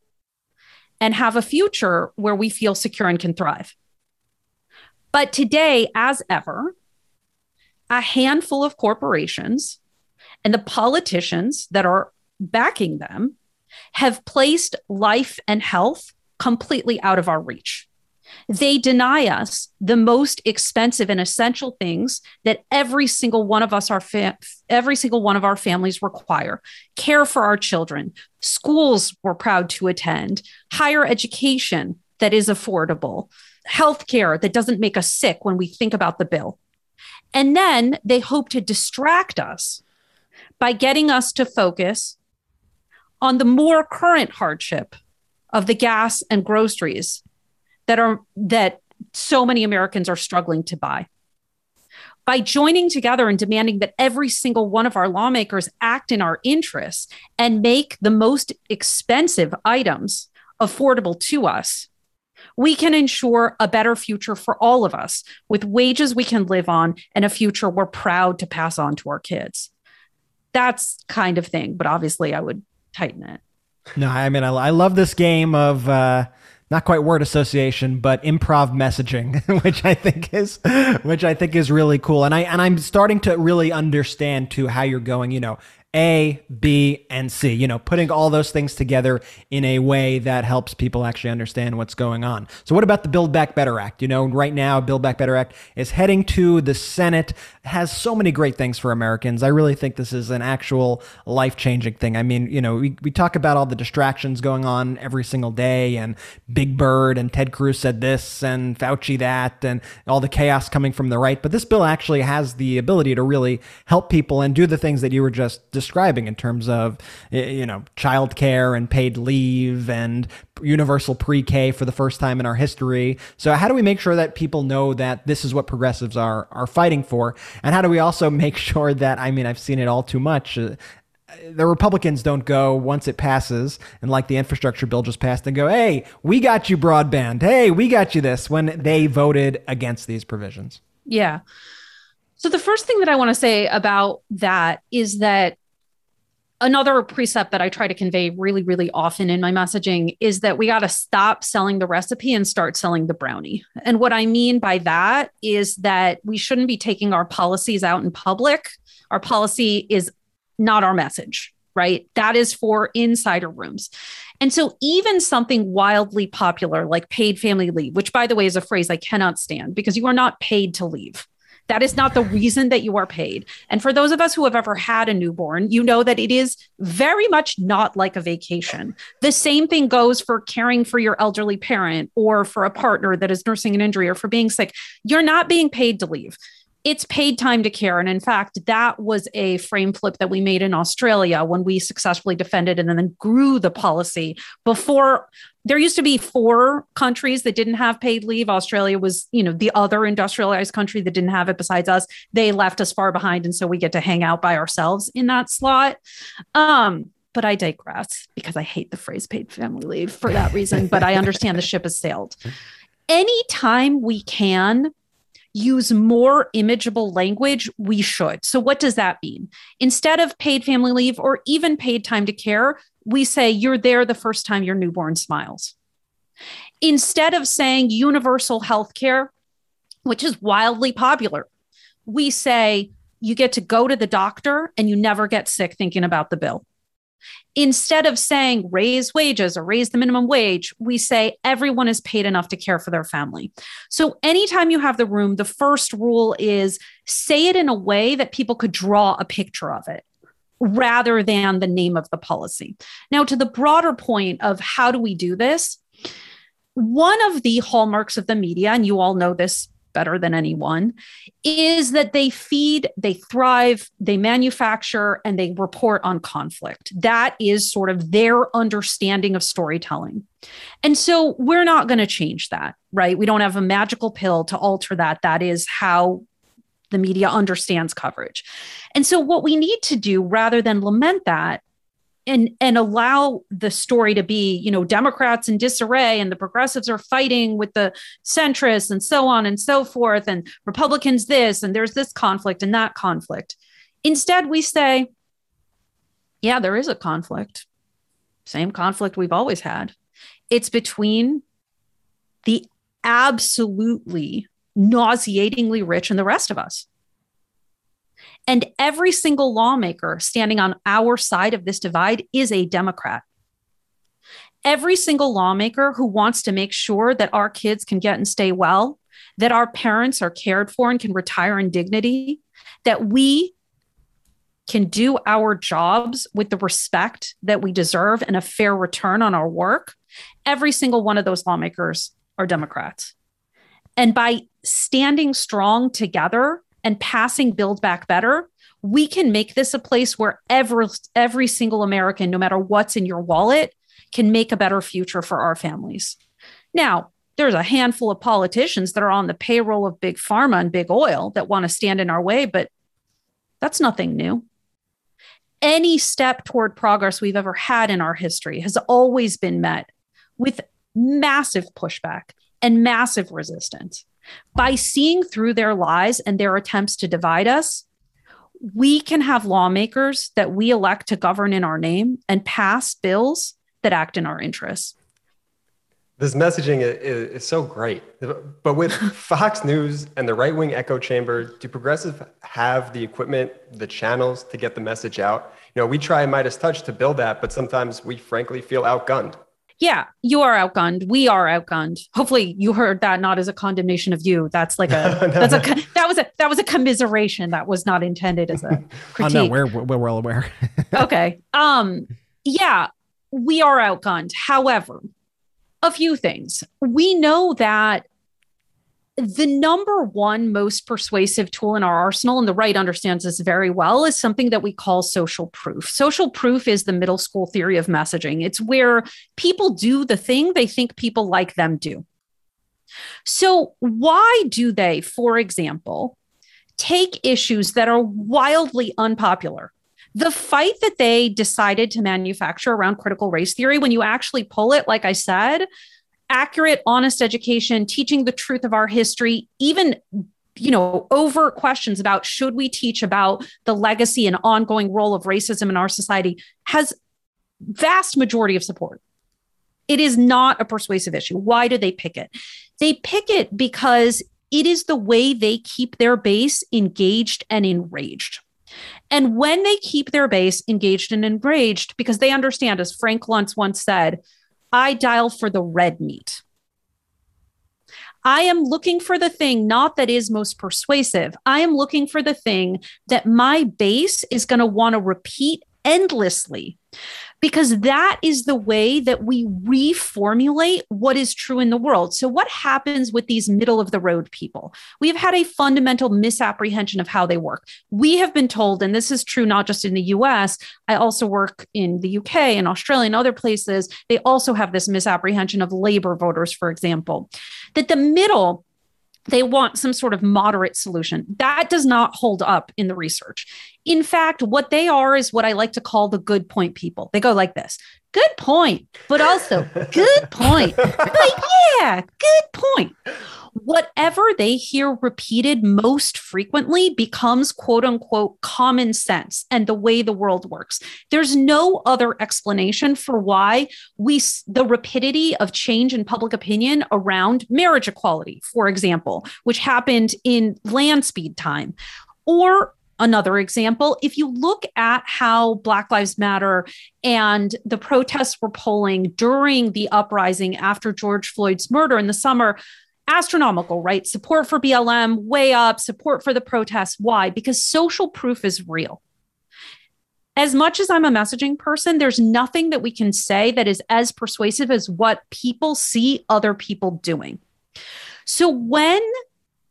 and have a future where we feel secure and can thrive. But today, as ever, a handful of corporations and the politicians that are backing them have placed life and health completely out of our reach. They deny us the most expensive and essential things that every single one of us are fa- every single one of our families require. Care for our children, schools we're proud to attend, higher education, that is affordable, healthcare that doesn't make us sick when we think about the bill. And then they hope to distract us by getting us to focus on the more current hardship of the gas and groceries that are that so many Americans are struggling to buy. By joining together and demanding that every single one of our lawmakers act in our interests and make the most expensive items affordable to us, we can ensure a better future for all of us with wages we can live on and a future we're proud to pass on to our kids. That's kind of thing, but obviously I would tighten it. No, I mean, I, I love this game of uh, not quite word association, but improv messaging, which I think is, which I think is really cool. And I and I'm starting to really understand too how you're going. You know, a, B, and C. You know, putting all those things together in a way that helps people actually understand what's going on. So, what about the Build Back Better Act? You know, right now, Build Back Better Act is heading to the Senate, has so many great things for Americans. I really think this is an actual life changing thing. I mean, you know, we, we talk about all the distractions going on every single day, and Big Bird and Ted Cruz said this, and Fauci that, and all the chaos coming from the right. But this bill actually has the ability to really help people and do the things that you were just in terms of you know childcare and paid leave and universal pre-K for the first time in our history. So how do we make sure that people know that this is what progressives are are fighting for? And how do we also make sure that I mean I've seen it all too much uh, the Republicans don't go once it passes and like the infrastructure bill just passed and go, "Hey, we got you broadband. Hey, we got you this" when they voted against these provisions. Yeah. So the first thing that I want to say about that is that another precept that I try to convey really, really often in my messaging is that we got to stop selling the recipe and start selling the brownie. And what I mean by that is that we shouldn't be taking our policies out in public. Our policy is not our message, right? That is for insider rooms. And so, even something wildly popular like paid family leave, which by the way is a phrase I cannot stand because you are not paid to leave. That is not the reason that you are paid. And for those of us who have ever had a newborn, you know that it is very much not like a vacation. The same thing goes for caring for your elderly parent or for a partner that is nursing an injury or for being sick. You're not being paid to leave it's paid time to care. And in fact, that was a frame flip that we made in Australia when we successfully defended and then grew the policy before there used to be four countries that didn't have paid leave. Australia was, you know, the other industrialized country that didn't have it besides us. They left us far behind. And so we get to hang out by ourselves in that slot. Um, but I digress because I hate the phrase paid family leave for that reason. but I understand the ship has sailed. Anytime we can use more imageable language, we should. So, what does that mean? Instead of paid family leave or even paid time to care, we say you're there the first time your newborn smiles. Instead of saying universal health care, which is wildly popular, we say you get to go to the doctor and you never get sick thinking about the bill. Instead of saying raise wages or raise the minimum wage, we say everyone is paid enough to care for their family. So, anytime you have the room, the first rule is say it in a way that people could draw a picture of it rather than the name of the policy. Now, to the broader point of how do we do this? One of the hallmarks of the media, and you all know this better than anyone is that they feed, they thrive, they manufacture, and they report on conflict. That is sort of their understanding of storytelling. And so we're not going to change that, right? We don't have a magical pill to alter that. That is how the media understands coverage. And so what we need to do rather than lament that and and allow the story to be you know democrats in disarray and the progressives are fighting with the centrists and so on and so forth and republicans this and there's this conflict and that conflict. Instead we say yeah there is a conflict. Same conflict we've always had. It's between the absolutely nauseatingly rich and the rest of us and every single lawmaker standing on our side of this divide is a Democrat. Every single lawmaker who wants to make sure that our kids can get and stay well, that our parents are cared for and can retire in dignity, that we can do our jobs with the respect that we deserve and a fair return on our work, Every single one of those lawmakers are Democrats. And by standing strong together and passing Build Back Better, we can make this a place where every, every single American, no matter what's in your wallet, can make a better future for our families. Now, there's a handful of politicians that are on the payroll of big pharma and big oil that want to stand in our way, but that's nothing new. Any step toward progress we've ever had in our history has always been met with massive pushback and massive resistance. By seeing through their lies and their attempts to divide us, we can have lawmakers that we elect to govern in our name and pass bills that act in our interests this messaging is, is, so great. But with Fox News and the right wing echo chamber, do progressives have the equipment, the channels to get the message out? You know, we try MeidasTouch to build that, but sometimes we frankly feel outgunned. Yeah, you are outgunned. We are outgunned. Hopefully, you heard that not as a condemnation of you. That's like a that's a that was a that was a commiseration. That was not intended as a critique. oh no, we're we're well aware. okay. Um. Yeah, we are outgunned. However, a few things. We know that the number one most persuasive tool in our arsenal, and the right understands this very well, is something that we call social proof. Social proof is the middle school theory of messaging. It's where people do the thing they think people like them do. So, why do they, for example, take issues that are wildly unpopular? The fight that they decided to manufacture around critical race theory, when you actually pull it, like I said, accurate, honest education, teaching the truth of our history, even you know, over questions about should we teach about the legacy and ongoing role of racism in our society has vast majority of support. It is not a persuasive issue. Why do they pick it? They pick it because it is the way they keep their base engaged and enraged. And when they keep their base engaged and enraged, because they understand, as Frank Luntz once said, I dial for the red meat. I am looking for the thing not that is most persuasive. I am looking for the thing that my base is going to want to repeat endlessly because that is the way that we reformulate what is true in the world. So, what happens with these middle of the road people? We have had a fundamental misapprehension of how they work. We have been told, and this is true not just in the US, I also work in the UK and Australia and other places. They also have this misapprehension of labor voters, for example, that the middle they want some sort of moderate solution. That does not hold up in the research. In fact, what they are is what I like to call the good point people. They go like this good point, but also good point. But yeah, good point whatever they hear repeated most frequently becomes quote unquote common sense and the way the world works. There's no other explanation for why we, the rapidity of change in public opinion around marriage equality, for example, which happened in land speed time, or another example if you look at how black lives matter and the protests were polling during the uprising after george floyd's murder in the summer astronomical, right? Support for BLM way up, support for the protests. Why? Because social proof is real. As much as I'm a messaging person, there's nothing that we can say that is as persuasive as what people see other people doing. So when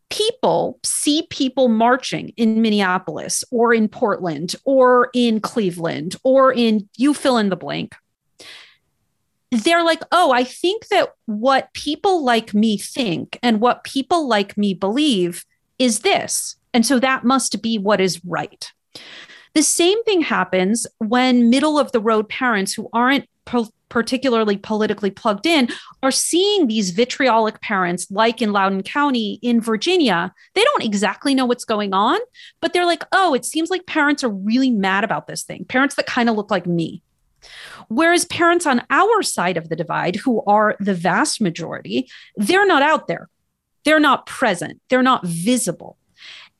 people see people marching in Minneapolis or in Portland or in Cleveland or in you fill in the blank, they're like, oh, I think that what people like me think and what people like me believe is this. And so that must be what is right. The same thing happens when middle of the road parents who aren't po- particularly politically plugged in are seeing these vitriolic parents, like in Loudoun County in Virginia. They don't exactly know what's going on, but they're like, oh, it seems like parents are really mad about this thing, parents that kind of look like me. Whereas parents on our side of the divide, who are the vast majority, they're not out there. They're not present. They're not visible.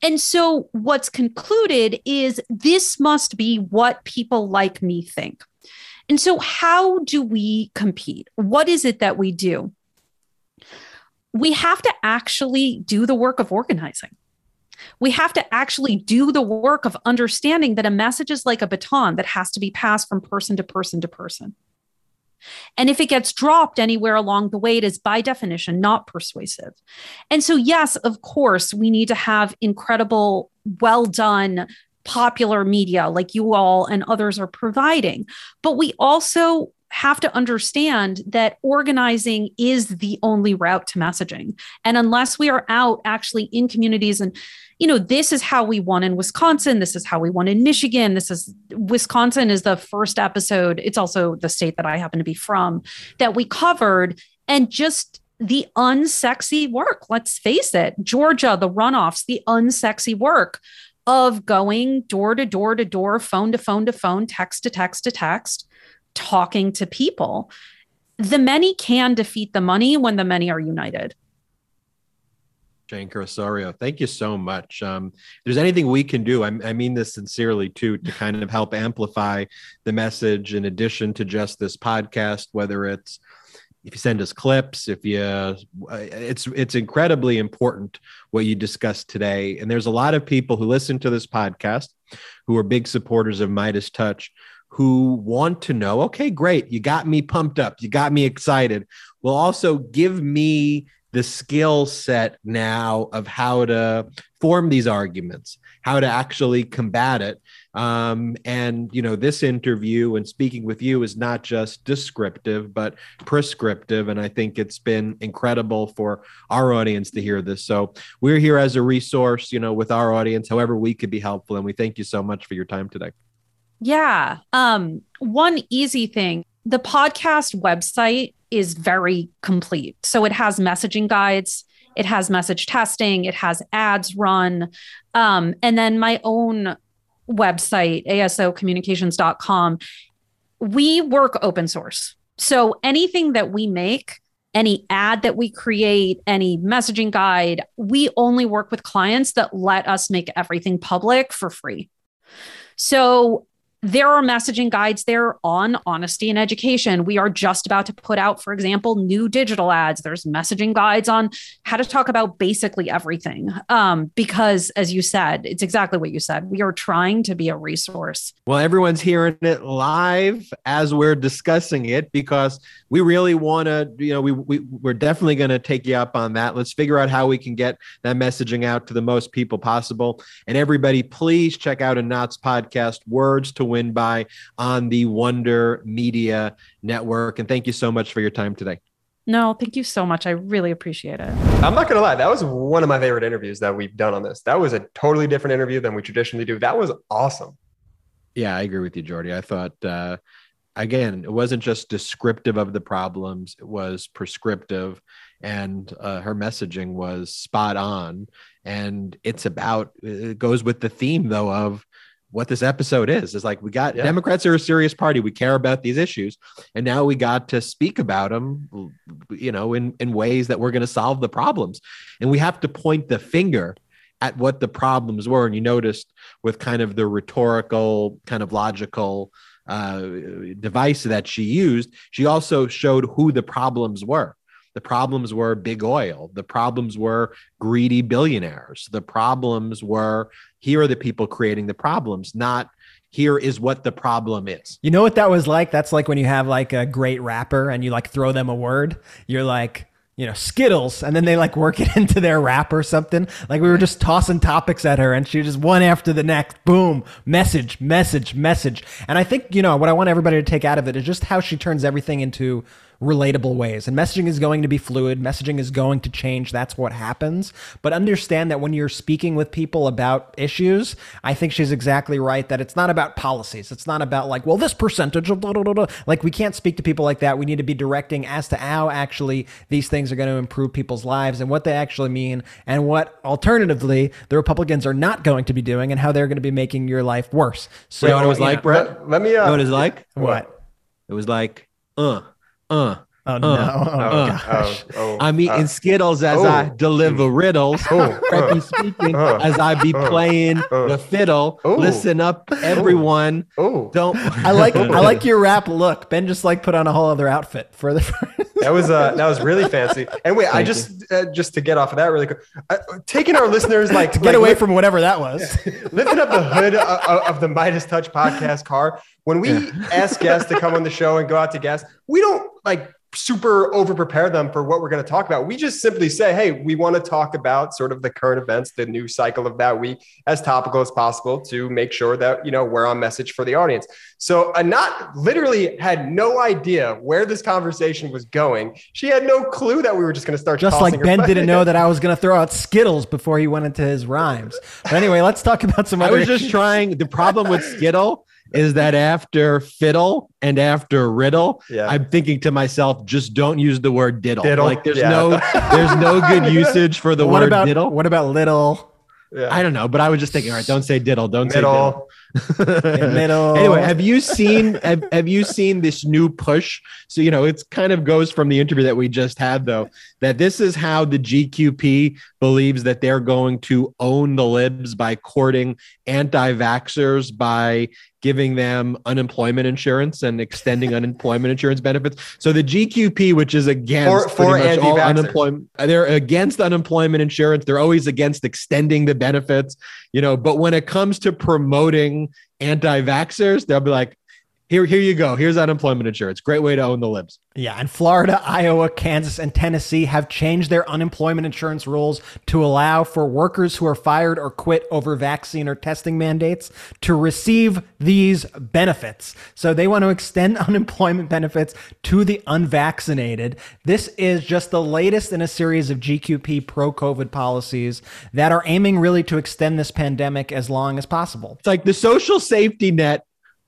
And so what's concluded is this must be what people like me think. And so, how do we compete? What is it that we do? We have to actually do the work of organizing we have to actually do the work of understanding that a message is like a baton that has to be passed from person to person to person. And if it gets dropped anywhere along the way, it is by definition not persuasive. And so, yes, of course, we need to have incredible, well done, popular media like you all and others are providing. But we also have to understand that organizing is the only route to messaging. And unless we are out actually in communities and you know, this is how we won in Wisconsin. This is how we won in Michigan. This is Wisconsin is the first episode. It's also the state that I happen to be from that we covered. And just the unsexy work, let's face it, Georgia, the runoffs, the unsexy work of going door to door to door, phone to phone to phone, text to text to text, talking to people. The many can defeat the money when the many are united. Shenker-Osorio, thank you so much. Um, there's anything we can do, I, I, mean this sincerely too, to kind of help amplify the message in addition to just this podcast, whether it's if you send us clips, if you, uh, it's it's incredibly important what you discussed today. And there's a lot of people who listen to this podcast who are big supporters of MeidasTouch, who want to know, okay, great, you got me pumped up, you got me excited. Well, also give me the skill set now of how to form these arguments, how to actually combat it. Um, and you know, this interview and speaking with you is not just descriptive, but prescriptive. And I think it's been incredible for our audience to hear this. So we're here as a resource, you know, with our audience, however we could be helpful. And we thank you so much for your time today. Yeah. Um, one easy thing the podcast website is very complete. So it has messaging guides, it has message testing, it has ads run. Um, and then my own website, asocommunications.com, we work open source. So anything that we make, any ad that we create, any messaging guide, we only work with clients that let us make everything public for free. So there are messaging guides there on honesty and education. We are just about to put out, for example, new digital ads. There's messaging guides on how to talk about basically everything. Um, because, as you said, it's exactly what you said. We are trying to be a resource. Well, everyone's hearing it live as we're discussing it because we really want to, you know, we, we, we're definitely going to take you up on that. Let's figure out how we can get that messaging out to the most people possible. And everybody, please check out Anat's podcast, Words to win by on the Wonder Media Network. And thank you so much for your time today. No, thank you so much. I really appreciate it. I'm not going to lie. That was one of my favorite interviews that we've done on this. That was a totally different interview than we traditionally do. That was awesome. Yeah, I agree with you, Jordy. I thought, uh, again, it wasn't just descriptive of the problems, it was prescriptive. And uh, her messaging was spot on. And it's about, it goes with the theme, though, of what this episode is. Is like we got yeah. Democrats are a serious party. We care about these issues, and now we got to speak about them, you know, in in ways that we're going to solve the problems, and we have to point the finger at what the problems were. And you noticed with kind of the rhetorical, kind of logical uh, device that she used, she also showed who the problems were. The problems were big oil. The problems were greedy billionaires. The problems were here are the people creating the problems, not here is what the problem is. You know what that was like? That's like when you have like a great rapper and you like throw them a word. You're like, you know, Skittles, and then they like work it into their rap or something. Like we were just tossing topics at her, and she just one after the next, boom, message, message, message. And I think, you know, what I want everybody to take out of it is just how she turns everything into relatable ways. And messaging is going to be fluid, messaging is going to change. That's what happens. But understand that when you're speaking with people about issues, I think she's exactly right that it's not about policies. It's not about like, well, this percentage of blah, blah, blah. like we can't speak to people like that. We need to be directing as to how actually these things are going to improve people's lives and what they actually mean and what alternatively the Republicans are not going to be doing and how they're going to be making your life worse. So you know what it was like, Brett? Let, let me uh, you know what it was like? What? It was like, uh, uh, Oh no! Uh, oh, Oh, gosh. oh, I'm eating uh, Skittles as oh. I deliver riddles. Oh, uh, speaking uh, as I be uh, playing uh. the fiddle. Oh. Listen up, everyone. oh, Don't. I like I like your rap look. Ben just like put on a whole other outfit for the. that was uh, that was really fancy. And wait, I just uh, just to get off of that really quick, uh, taking our listeners like to get away from whatever that was. lifting up the hood of, of the MeidasTouch podcast car. When we ask guests to come on the show and go out to guests, we don't like super over prepare them for what we're going to talk about. We just simply say, hey, we want to talk about sort of the current events, the news cycle of that week, as topical as possible to make sure that you know we're on message for the audience. So uh, Anat literally had no idea where this conversation was going. She had no clue that we were just going to start. Just like Ben butt. didn't know that I was going to throw out Skittles before he went into his rhymes. But anyway, let's talk about some I other. was just trying. The problem with Skittle is that after fiddle and after riddle, Yeah. I'm thinking to myself, just don't use the word diddle. Diddle, Like there's yeah. no there's no good usage for the what word about diddle. what about little Yeah. I don't know, but I was just thinking, all right, don't say diddle, don't say Middle. diddle. middle? Anyway, have you seen have, have you seen this new push? So you know, it's kind of goes from the interview that we just had though, that this is how the GQP believes that they're going to own the libs by courting anti-vaxxers by giving them unemployment insurance and extending unemployment insurance benefits. So the GQP, which is against For- for all unemployment, they're against unemployment insurance. They're always against extending the benefits, you know. But when it comes to promoting anti-vaxxers, they'll be like, "Here, here you go. Here's unemployment insurance. Great way to own the libs." Yeah, and Florida, Iowa, Kansas, and Tennessee have changed their unemployment insurance rules to allow for workers who are fired or quit over vaccine or testing mandates to receive these benefits. So they want to extend unemployment benefits to the unvaccinated. This is just the latest in a series of GQP pro COVID policies that are aiming really to extend this pandemic as long as possible. It's like the social safety net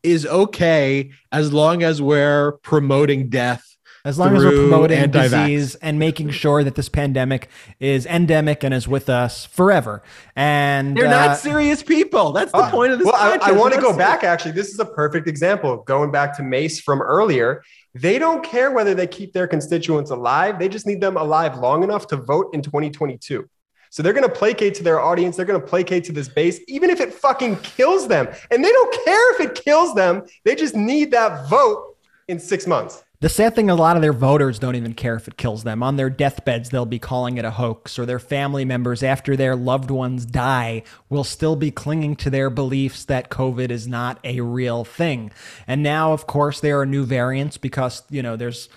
is okay as long as we're promoting death. As long as we're promoting anti-vax. disease and making sure that this pandemic is endemic and is with us forever. And They're uh, not serious people. That's the Oh, point of this. Well, I. I want to go not back. Actually, this is a perfect example. Going back to Mace from earlier, they don't care whether they keep their constituents alive. They just need them alive long enough to vote in 2022. So they're going to placate to their audience. They're going to placate to this base, even if it fucking kills them. And they don't care if it kills them. They just need that vote in six months. The sad thing, a lot of their voters don't even care if it kills them. On their deathbeds, they'll be calling it a hoax, or their family members, after their loved ones die, will still be clinging to their beliefs that COVID is not a real thing. And now, of course, there are new variants because, you know, there's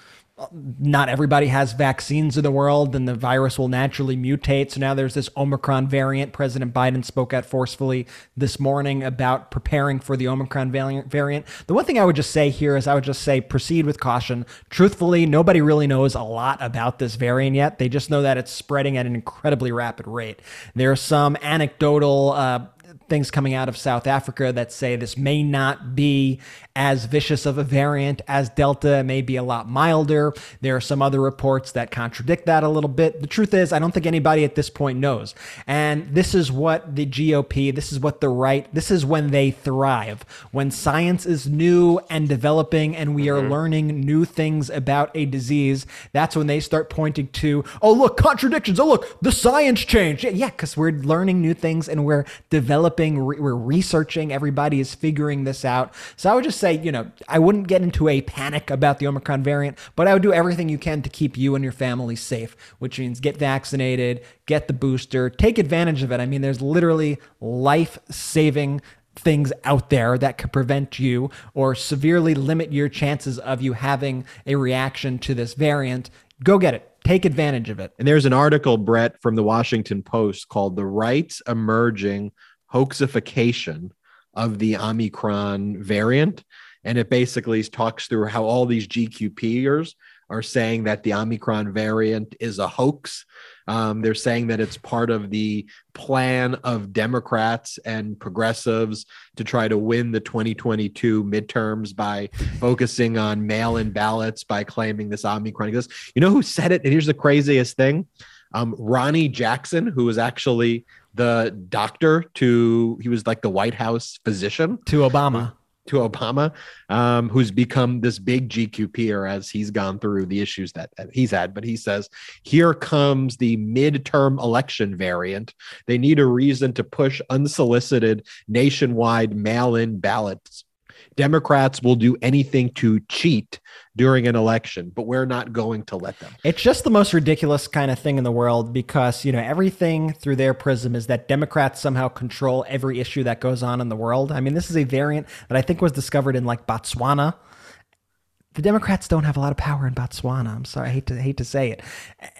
not everybody has vaccines in the world and the virus will naturally mutate. So now there's this Omicron variant. President Biden spoke out forcefully this morning about preparing for the Omicron variant. The one thing I would just say here is I would just say proceed with caution. Truthfully, nobody really knows a lot about this variant yet. They just know that it's spreading at an incredibly rapid rate. There are some anecdotal uh, things coming out of South Africa that say this may not be as vicious of a variant as Delta, it may be a lot milder. There are some other reports that contradict that a little bit. The truth is, I don't think anybody at this point knows. And this is what the GOP, this is what the right, this is when they thrive. When science is new and developing and we are mm-hmm. learning new things about a disease, that's when they start pointing to, oh, look, contradictions. Oh, look, the science changed. Yeah, because we're learning new things and we're developing, re- we're researching. Everybody is figuring this out. So I would just say, you know, I wouldn't get into a panic about the Omicron variant, but I would do everything you can to keep you and your family safe, which means get vaccinated, get the booster, take advantage of it. I mean, there's literally life saving things out there that could prevent you or severely limit your chances of you having a reaction to this variant. Go get it. Take advantage of it. And there's an article, Brett, from the Washington Post called The Right Emerging Hoaxification of the Omicron Variant. And it basically talks through how all these GQPers are saying that the Omicron variant is a hoax. Um, they're saying that it's part of the plan of Democrats and progressives to try to win the 2022 midterms by focusing on mail in ballots, by claiming this Omicron. You know who said it? And here's the craziest thing um, Ronnie Jackson, who was actually the doctor to, he was like the White House physician To Obama. to Obama, um, who's become this big GQPer as he's gone through the issues that, that he's had. But he says, here comes the midterm election variant. They need a reason to push unsolicited nationwide mail in ballots. Democrats will do anything to cheat during an election, but we're not going to let them. It's just the most ridiculous kind of thing in the world because, you know, everything through their prism is that Democrats somehow control every issue that goes on in the world. I mean, this is a variant that I think was discovered in like Botswana the Democrats don't have a lot of power in Botswana. I'm sorry, I hate to hate to say it.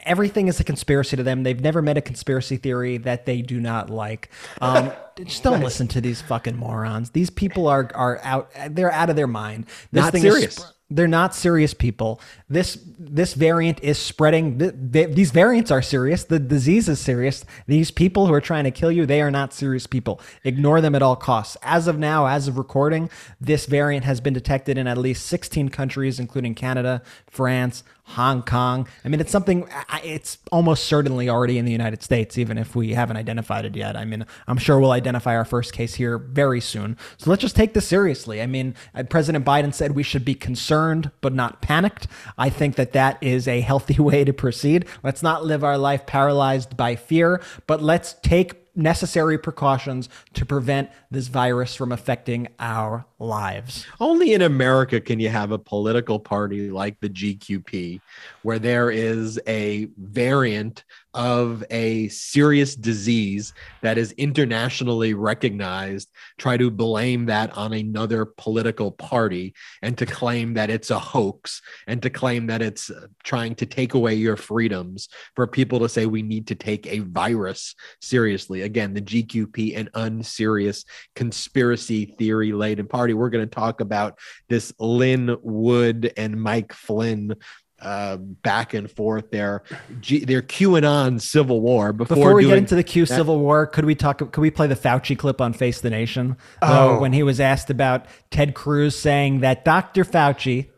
Everything is a conspiracy to them. They've never met a conspiracy theory that they do not like. Um, just don't listen to these fucking morons. These people are are out. They're out of their mind. This Not thing serious. Is, they're not serious people. This this variant is spreading. th- th- These variants are serious. The disease is serious. These people who are trying to kill you, they are not serious people. Ignore them at all costs. As of now, as of recording, this variant has been detected in at least 16 countries, including Canada, France, Hong Kong. I mean, it's something. It's almost certainly already in the United States, even if we haven't identified it yet. I mean, I'm sure we'll identify our first case here very soon. So let's just take this seriously. I mean, uh, President Biden said we should be concerned but not panicked. I think that that is a healthy way to proceed. Let's not live our life paralyzed by fear, but let's take necessary precautions to prevent this virus from affecting our lives. Only in America can you have a political party like the GQP where there is a variant of a serious disease that is internationally recognized, try to blame that on another political party and to claim that it's a hoax and to claim that it's uh, trying to take away your freedoms for people to say we need to take a virus seriously. Again, the GQP, an unserious conspiracy theory laden party. We're going to talk about this Lin Wood and Mike Flynn uh, back and forth their G- their QAnon civil war before, Before we get into the Q that- Civil War, could we talk? Could we play the Fauci clip on Face the Nation? Oh. Uh, when he was asked about Ted Cruz saying that Dr. Fauci,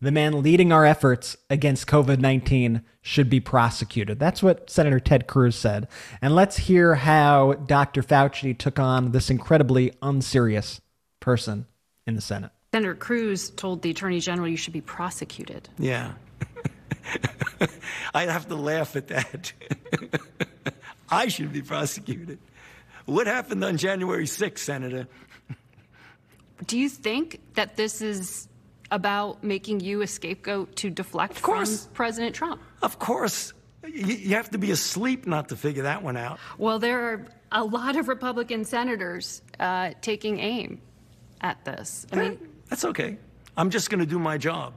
the man leading our efforts against COVID nineteen, should be prosecuted. That's what Senator Ted Cruz said. And let's hear how Dr. Fauci took on this incredibly unserious person in the Senate. Senator Cruz told the Attorney General you should be prosecuted. Yeah. I'd have to laugh at that. I should be prosecuted. What happened on January 6th, Senator? Do you think that this is about making you a scapegoat to deflect course. from President Trump? Of course. You, have to be asleep not to figure that one out. Well, there are a lot of Republican senators uh, taking aim at this. I mean, That's okay. I'm just going to do my job.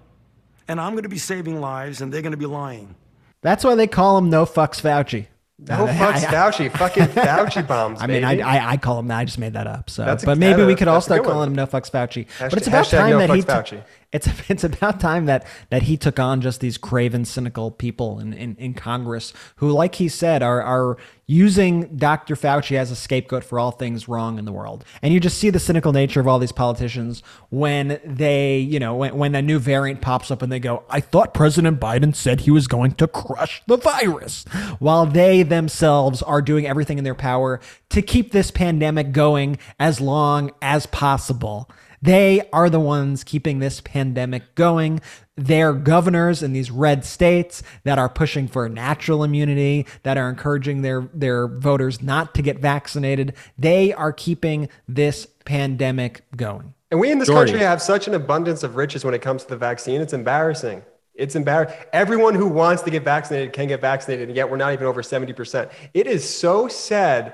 And I'm going to be saving lives, and they're going to be lying. That's why they call him No Fucks Fauci. No fucks Fauci. Fucking Fauci bombs. I mean, I. I I call him that. I just made that up. So, That's a- but maybe that- we could all start good one. calling him No Fucks Fauci. Hashtag- but it's about hashtag time No that he. Fucks t- Fauci. It's it's about time that that he took on just these craven, cynical people in, in, in Congress who, like he said, are are using Dr. Fauci as a scapegoat for all things wrong in the world. And you just see the cynical nature of all these politicians when they, you know, when, when a new variant pops up and they go, I thought President Biden said he was going to crush the virus, while they themselves are doing everything in their power to keep this pandemic going as long as possible. They are the ones keeping this pandemic going. They're governors in these red states that are pushing for natural immunity, that are encouraging their, their voters not to get vaccinated. They are keeping this pandemic going. And we in this Jordy. country have such an abundance of riches when it comes to the vaccine. It's embarrassing. It's embarrassing. Everyone who wants to get vaccinated can get vaccinated, and yet we're not even over 70%. It is so sad.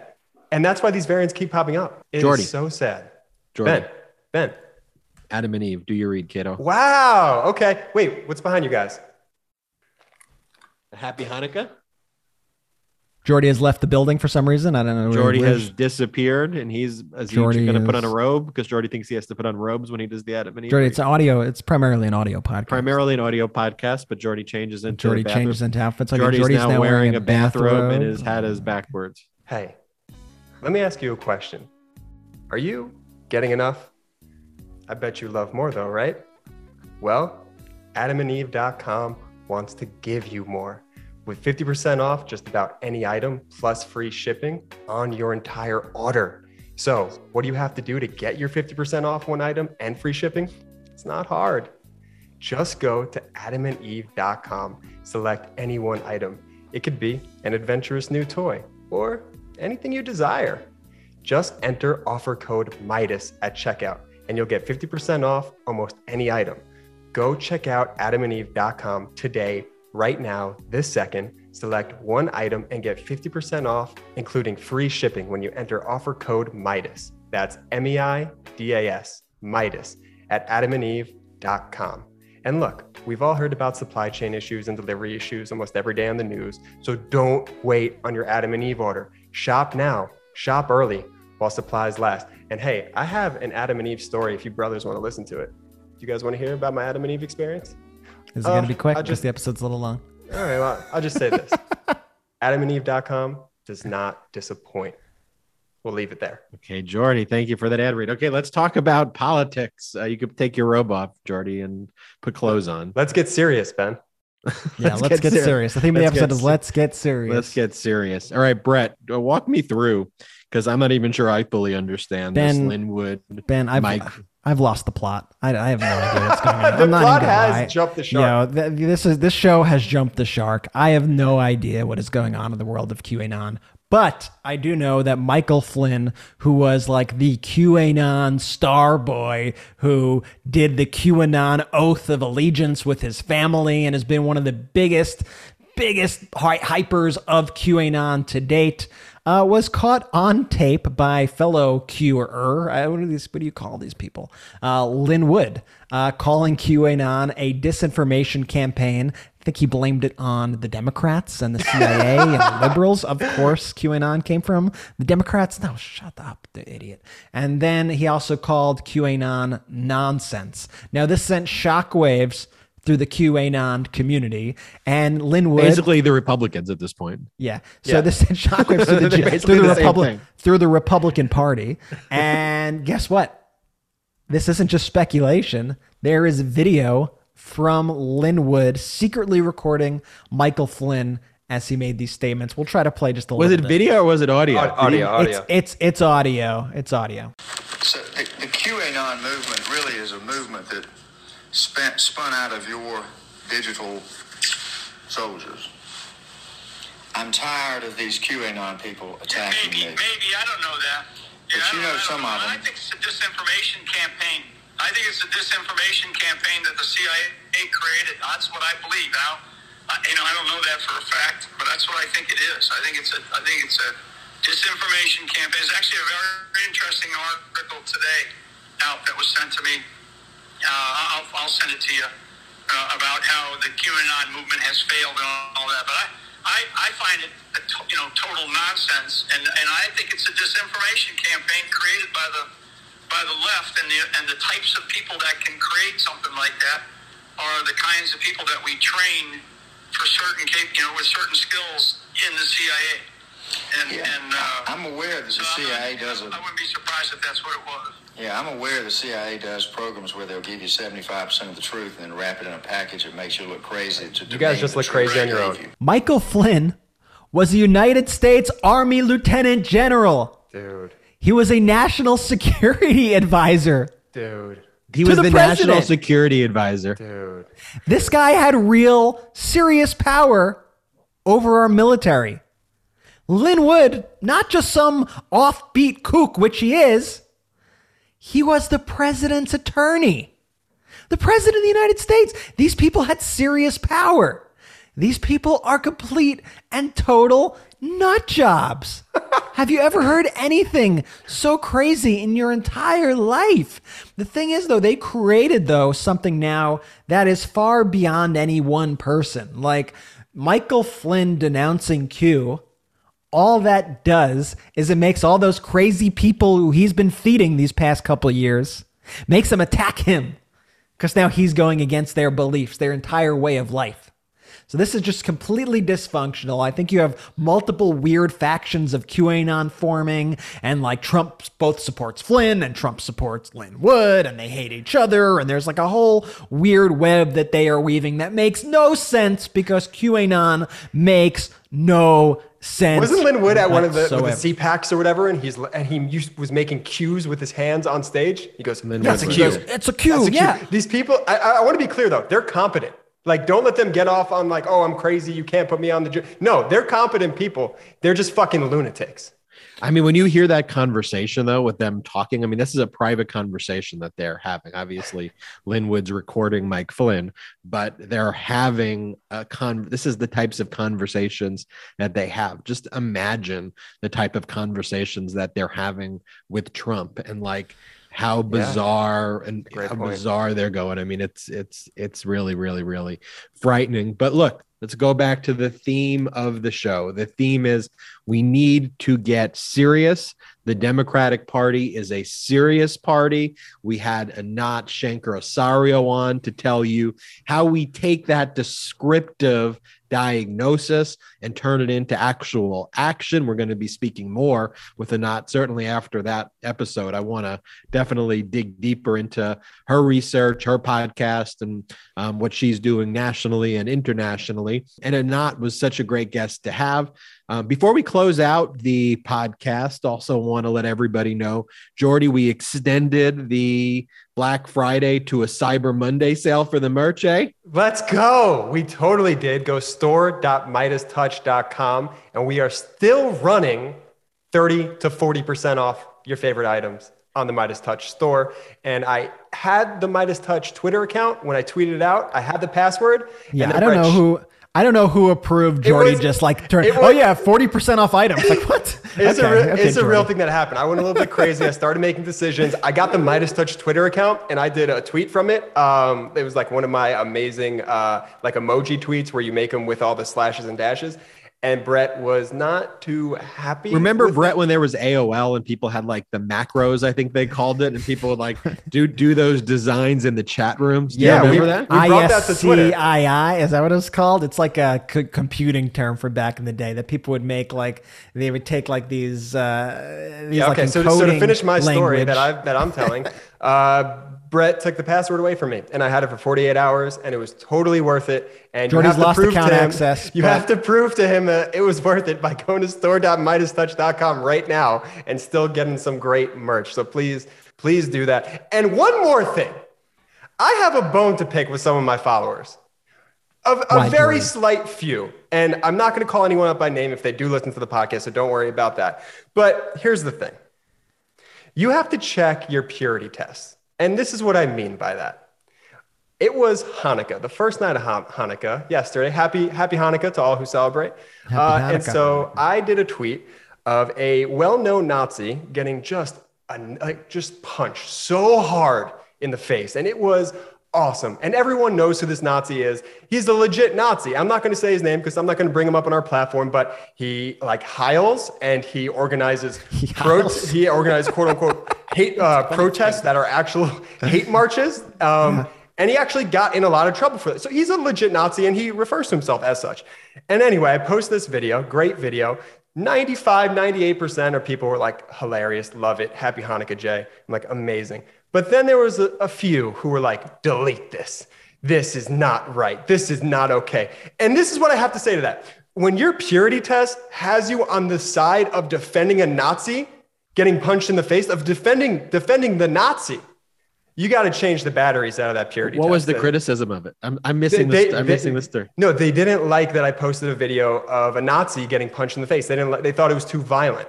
And that's why these variants keep popping up. It is Jordy. so sad. Jordan, Ben, Ben. Adam and Eve, do you read, kiddo? Wow. Okay. Wait, what's behind you guys? Happy Hanukkah. Jordy has left the building for some reason. I don't know. Jordy where- has disappeared, and he's is he going to put on a robe because Jordy thinks he has to put on robes when he does the Adam and Eve. Jordy, it's audio. It's primarily an audio podcast. primarily an audio podcast, but Jordy changes into Jordy the bathroom. changes into outfits. Okay, Jordy's, Jordy's now, wearing, a bathrobe, and his hat is backwards. Hey, let me ask you a question. Are you getting enough? I bet you love more, though, right? Well, adamandeve.com wants to give you more. With 50% off just about any item plus free shipping on your entire order. So, what do you have to do to get your 50% off one item and free shipping? It's not hard. Just go to adamandeve.com, select any one item. It could be an adventurous new toy or anything you desire. Just enter offer code MEIDAS at checkout and you'll get 50% off almost any item. Go check out adamandeve.com today, right now, this second. Select one item and get 50% off, including free shipping when you enter offer code MEIDAS. That's M E I D A S, MEIDAS, at adamandeve.com. And look, we've all heard about supply chain issues and delivery issues almost every day on the news. So don't wait on your Adam and Eve order. Shop now, shop early while supplies last. And hey, I have an Adam and Eve story if you brothers want to listen to it. Do you guys want to hear about my Adam and Eve experience? Is it going Uh, to be quick? I Just just- the episode's a little long. All right, well, I'll just say this adamandeve.com does not disappoint. We'll leave it there. Okay, Jordy, thank you for that ad read. Okay, let's talk about politics. Uh, you could take your robe off, Jordy, and put clothes on. Let's get serious, Ben. Yeah, let's, get, ser- serious. The theme of the let's get episode is se- let's get serious. Let's get serious. All right, Brett, uh, walk me through because I'm not even sure I fully understand this Ben- Lin Wood. Ben, I've Mike. I've lost the plot. I, I have no idea what's going on. The I'm not plot has lie. jumped the You shark. know, th- this is this show has jumped the shark. I have no idea what is going on in the world of QAnon. But I do know that Michael Flynn, who was like the QAnon star boy who did the QAnon oath of allegiance with his family and has been one of the biggest, biggest hy- hypers of QAnon to date, uh, was caught on tape by fellow Qer. Uh, what, are these, what do you call these people? Uh, Lin Wood, uh, calling QAnon a disinformation campaign. I think he blamed it on the Democrats and the CIA and the liberals. Of course, QAnon came from the Democrats. No, shut up, the idiot. And then he also called QAnon nonsense. Now, this sent shockwaves through the QAnon community. And Lin Wood. Basically, the Republicans at this point. Yeah. So Yeah. this sent shockwaves through the, They're through the, the Republic through the Republican Party. And guess what? This isn't just speculation. There is video from Lin Wood secretly recording Michael Flynn as he made these statements. We'll try to play just a Was little Was it bit. video or was it audio? Audio, audio. It's it's it's audio. It's audio. So the, the QAnon movement really is a movement that spent, spun out of your digital soldiers. I'm tired of these QAnon people attacking Maybe, me. maybe I don't know that. But you know I some of I them. think it's a disinformation campaign. I think it's a disinformation campaign that the CIA created. That's what I believe. Now, I, you know, I don't know that for a fact, but that's what I think it is. I think it's a, I think it's a disinformation campaign. It's actually a very interesting article today out that was sent to me. Uh, I'll, I'll send it to you uh, about how the QAnon movement has failed and all that. But I, I, I find it, a to, you know, total nonsense, and and I think it's a disinformation campaign created by the by the left, and the and the types of people that can create something like that are the kinds of people that we train for certain, cap- you know, with certain skills in the CIA. And Yeah, and uh, I'm aware that the so CIA does a I wouldn't be surprised if that's what it was. Yeah, I'm aware the CIA does programs where they'll give you 75% of the truth and then wrap it in a package that makes you look crazy. To You guys just look crazy on your own. you. Michael Flynn was a United States Army Lieutenant General. Dude, He was a national security advisor. dude, He was the the, national security advisor. dude. This guy had real, serious power over our military. Lin Wood, not just some offbeat kook, which he is, he was the president's attorney. The president of the United States. These people had serious power. These people are complete and total nut jobs. Have you ever heard anything so crazy in your entire life? The thing is, though, they created, though, something now that is far beyond any one person. Like Michael Flynn denouncing Q, all that does is it makes all those crazy people who he's been feeding these past couple years, makes them attack him because now he's going against their beliefs, their entire way of life. So this is just completely dysfunctional. I think you have multiple weird factions of QAnon forming, and like Trump both supports Flynn and Trump supports Lin Wood, and they hate each other, and there's like a whole weird web that they are weaving that makes no sense because QAnon makes no sense. Wasn't Lin Wood at one of the, with whatsoever. the CPACs or whatever, and he's and he used, was making cues with his hands on stage? He goes, Lin "That's a cue. was- It's a cue, That's yeah. These people, I, I want to be clear though, they're competent. Like, don't let them get off on like, oh, I'm crazy. You can't put me on the. Ju-. No, they're competent people. They're just fucking lunatics. I mean, when you hear that conversation though with them talking, I mean, this is a private conversation that they're having. Obviously, Lin Wood's recording Mike Flynn, but they're having a con. This is the types of conversations that they have. Just imagine the type of conversations that they're having with Trump and like how bizarre and Great how point. bizarre they're going. I mean, it's it's it's really, really, really frightening. But look, let's go back to the theme of the show. The theme is we need to get serious. The Democratic Party is a serious party. We had Anat Shenker-Osorio on to tell you how we take that descriptive diagnosis and turn it into actual action. We're going to be speaking more with Anat certainly after that episode. I want to definitely dig deeper into her research, her podcast, and um, what she's doing nationally and internationally. And Anat was such a great guest to have. Um, before we close out the podcast, also want to let everybody know, Jordy, we extended the Black Friday to a Cyber Monday sale for the merch, eh? Let's go. We totally did. Go store.meidastouch.com and we are still running 30 to 40% off your favorite items on the MeidasTouch store. And I had the MeidasTouch Twitter account when I tweeted it out. I had the password. Yeah, and I don't Brett know sh- who. I don't know who approved Jordy was- just like turn. it oh yeah, forty percent off items. Like what? It's, Okay, a, re- okay, it's a real thing that happened. I went a little bit crazy. I started making decisions. I got the MeidasTouch Twitter account and I did a tweet from it. Um, it was like one of my amazing uh, like emoji tweets where you make them with all the slashes and dashes. And Brett was not too happy. Remember with Brett when there was AOL and people had like the macros, I think they called it, and people would like do do those designs in the chat rooms. Do you Yeah, we- remember that? we brought that to Twitter. ASCII, is that what it was called? It's like a c- computing term for back in the day that people would make like they would take like these. Uh, these Yeah, like okay, so, so to finish my story that I that I'm telling, uh, Brett took the password away from me, and I had it for 48 hours, and it was totally worth it. And Jordy's you have to lost prove to him, access, You but- have to prove to him that it was worth it by going to store.meidastouch.com right now and still getting some great merch. So please, please do that. And one more thing, I have a bone to pick with some of my followers. Of a very slight few. And I'm not going to call anyone up by name if they do listen to the podcast, so don't worry about that. But here's the thing you have to check your purity tests. And this is what I mean by that. It was Hanukkah, the first night of Han- Hanukkah yesterday. Happy, happy Hanukkah to all who celebrate. Uh, and so I did a tweet of a well-known Nazi getting just a, like just punched so hard in the face, and it was awesome. And everyone knows who this Nazi is. He's a legit Nazi. I'm not going to say his name because I'm not going to bring him up on our platform, but he like heils and he organizes pro- heils? he organizes quote unquote hate uh, protests that are actual hate marches. Um, and he actually got in a lot of trouble for this. So he's a legit Nazi and he refers to himself as such. And anyway, I post this video, great video. 95, 98% of people were like, hilarious, love it, happy Hanukkah, Jay. I'm like, amazing. But then there was a, a few who were like, delete this. This is not right. This is not okay. And this is what I have to say to that. When your purity test has you on the side of defending a Nazi, getting punched in the face, of defending defending the Nazi, you got to change the batteries out of that purity test. What test. was the criticism of it? I'm, I'm missing they- this. I'm they- missing this story. No, they didn't like that I posted a video of a Nazi getting punched in the face. They didn't. Like, they thought it was too violent.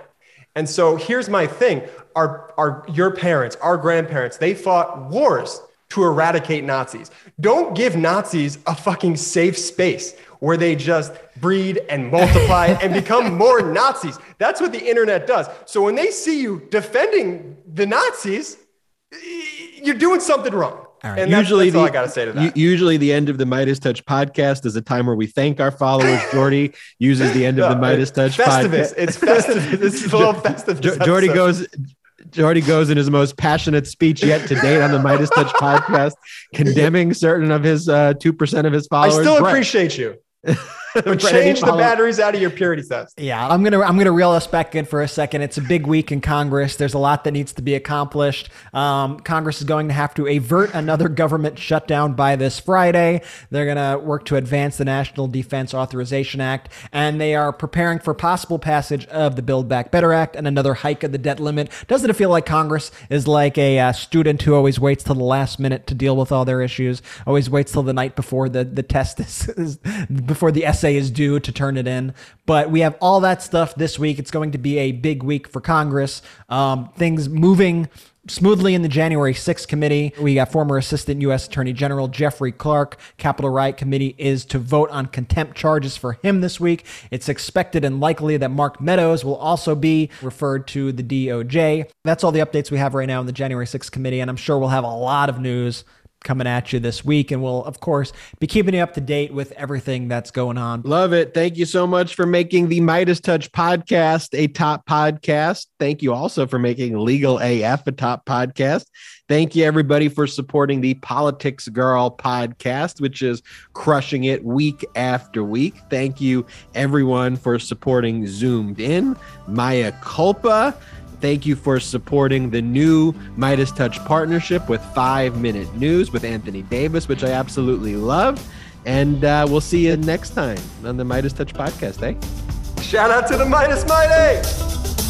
And so here's my thing: our, our, your parents, our grandparents, they fought wars to eradicate Nazis. Don't give Nazis a fucking safe space where they just breed and multiply and become more Nazis. That's what the internet does. So when they see you defending the Nazis, you're doing something wrong. Right. And usually, that's all the, I got to say to that. usually the end of the MeidasTouch podcast is a time where we thank our followers. Jordy uses the end of the MeidasTouch Festivus. podcast. It's Festivus. This is a little Festivus. Jo- Jordy goes. Jordy goes in his most passionate speech yet to date on the MeidasTouch podcast, condemning certain of his uh, two percent of his followers. I still Brett, appreciate you. But change the batteries out of your purity test. Yeah, I'm gonna I'm gonna reel us back in for a second. It's a big week in Congress. There's a lot that needs to be accomplished. Um, Congress is going to have to avert another government shutdown by this Friday. They're gonna work to advance the National Defense Authorization Act, and they are preparing for possible passage of the Build Back Better Act and another hike of the debt limit. Doesn't it feel like Congress is like a uh, student who always waits till the last minute to deal with all their issues? Always waits till the night before the the test is, is before the essay is due to turn it in. But we have all that stuff this week. It's going to be a big week for Congress. Um, things moving smoothly in the January 6th committee. We got former Assistant U.S. Attorney General Jeffrey Clark. Capitol Riot Committee is to vote on contempt charges for him this week. It's expected and likely that Mark Meadows will also be referred to the DOJ. That's all the updates we have right now in the January 6th committee, and I'm sure we'll have a lot of news coming at you this week. And we'll, of course, be keeping you up to date with everything that's going on. Love it. Thank you so much for making the MeidasTouch podcast a top podcast. Thank you also for making Legal AF a top podcast. Thank you, everybody, for supporting the Politics Girl podcast, which is crushing it week after week. Thank you, everyone, for supporting Zoomed In, Mea Culpa. Thank you for supporting the new MeidasTouch partnership with Five Minute News with Anthony Davis, which I absolutely love. And uh, we'll see you next time on the MeidasTouch podcast, eh? Shout out to the Meidas Mighty!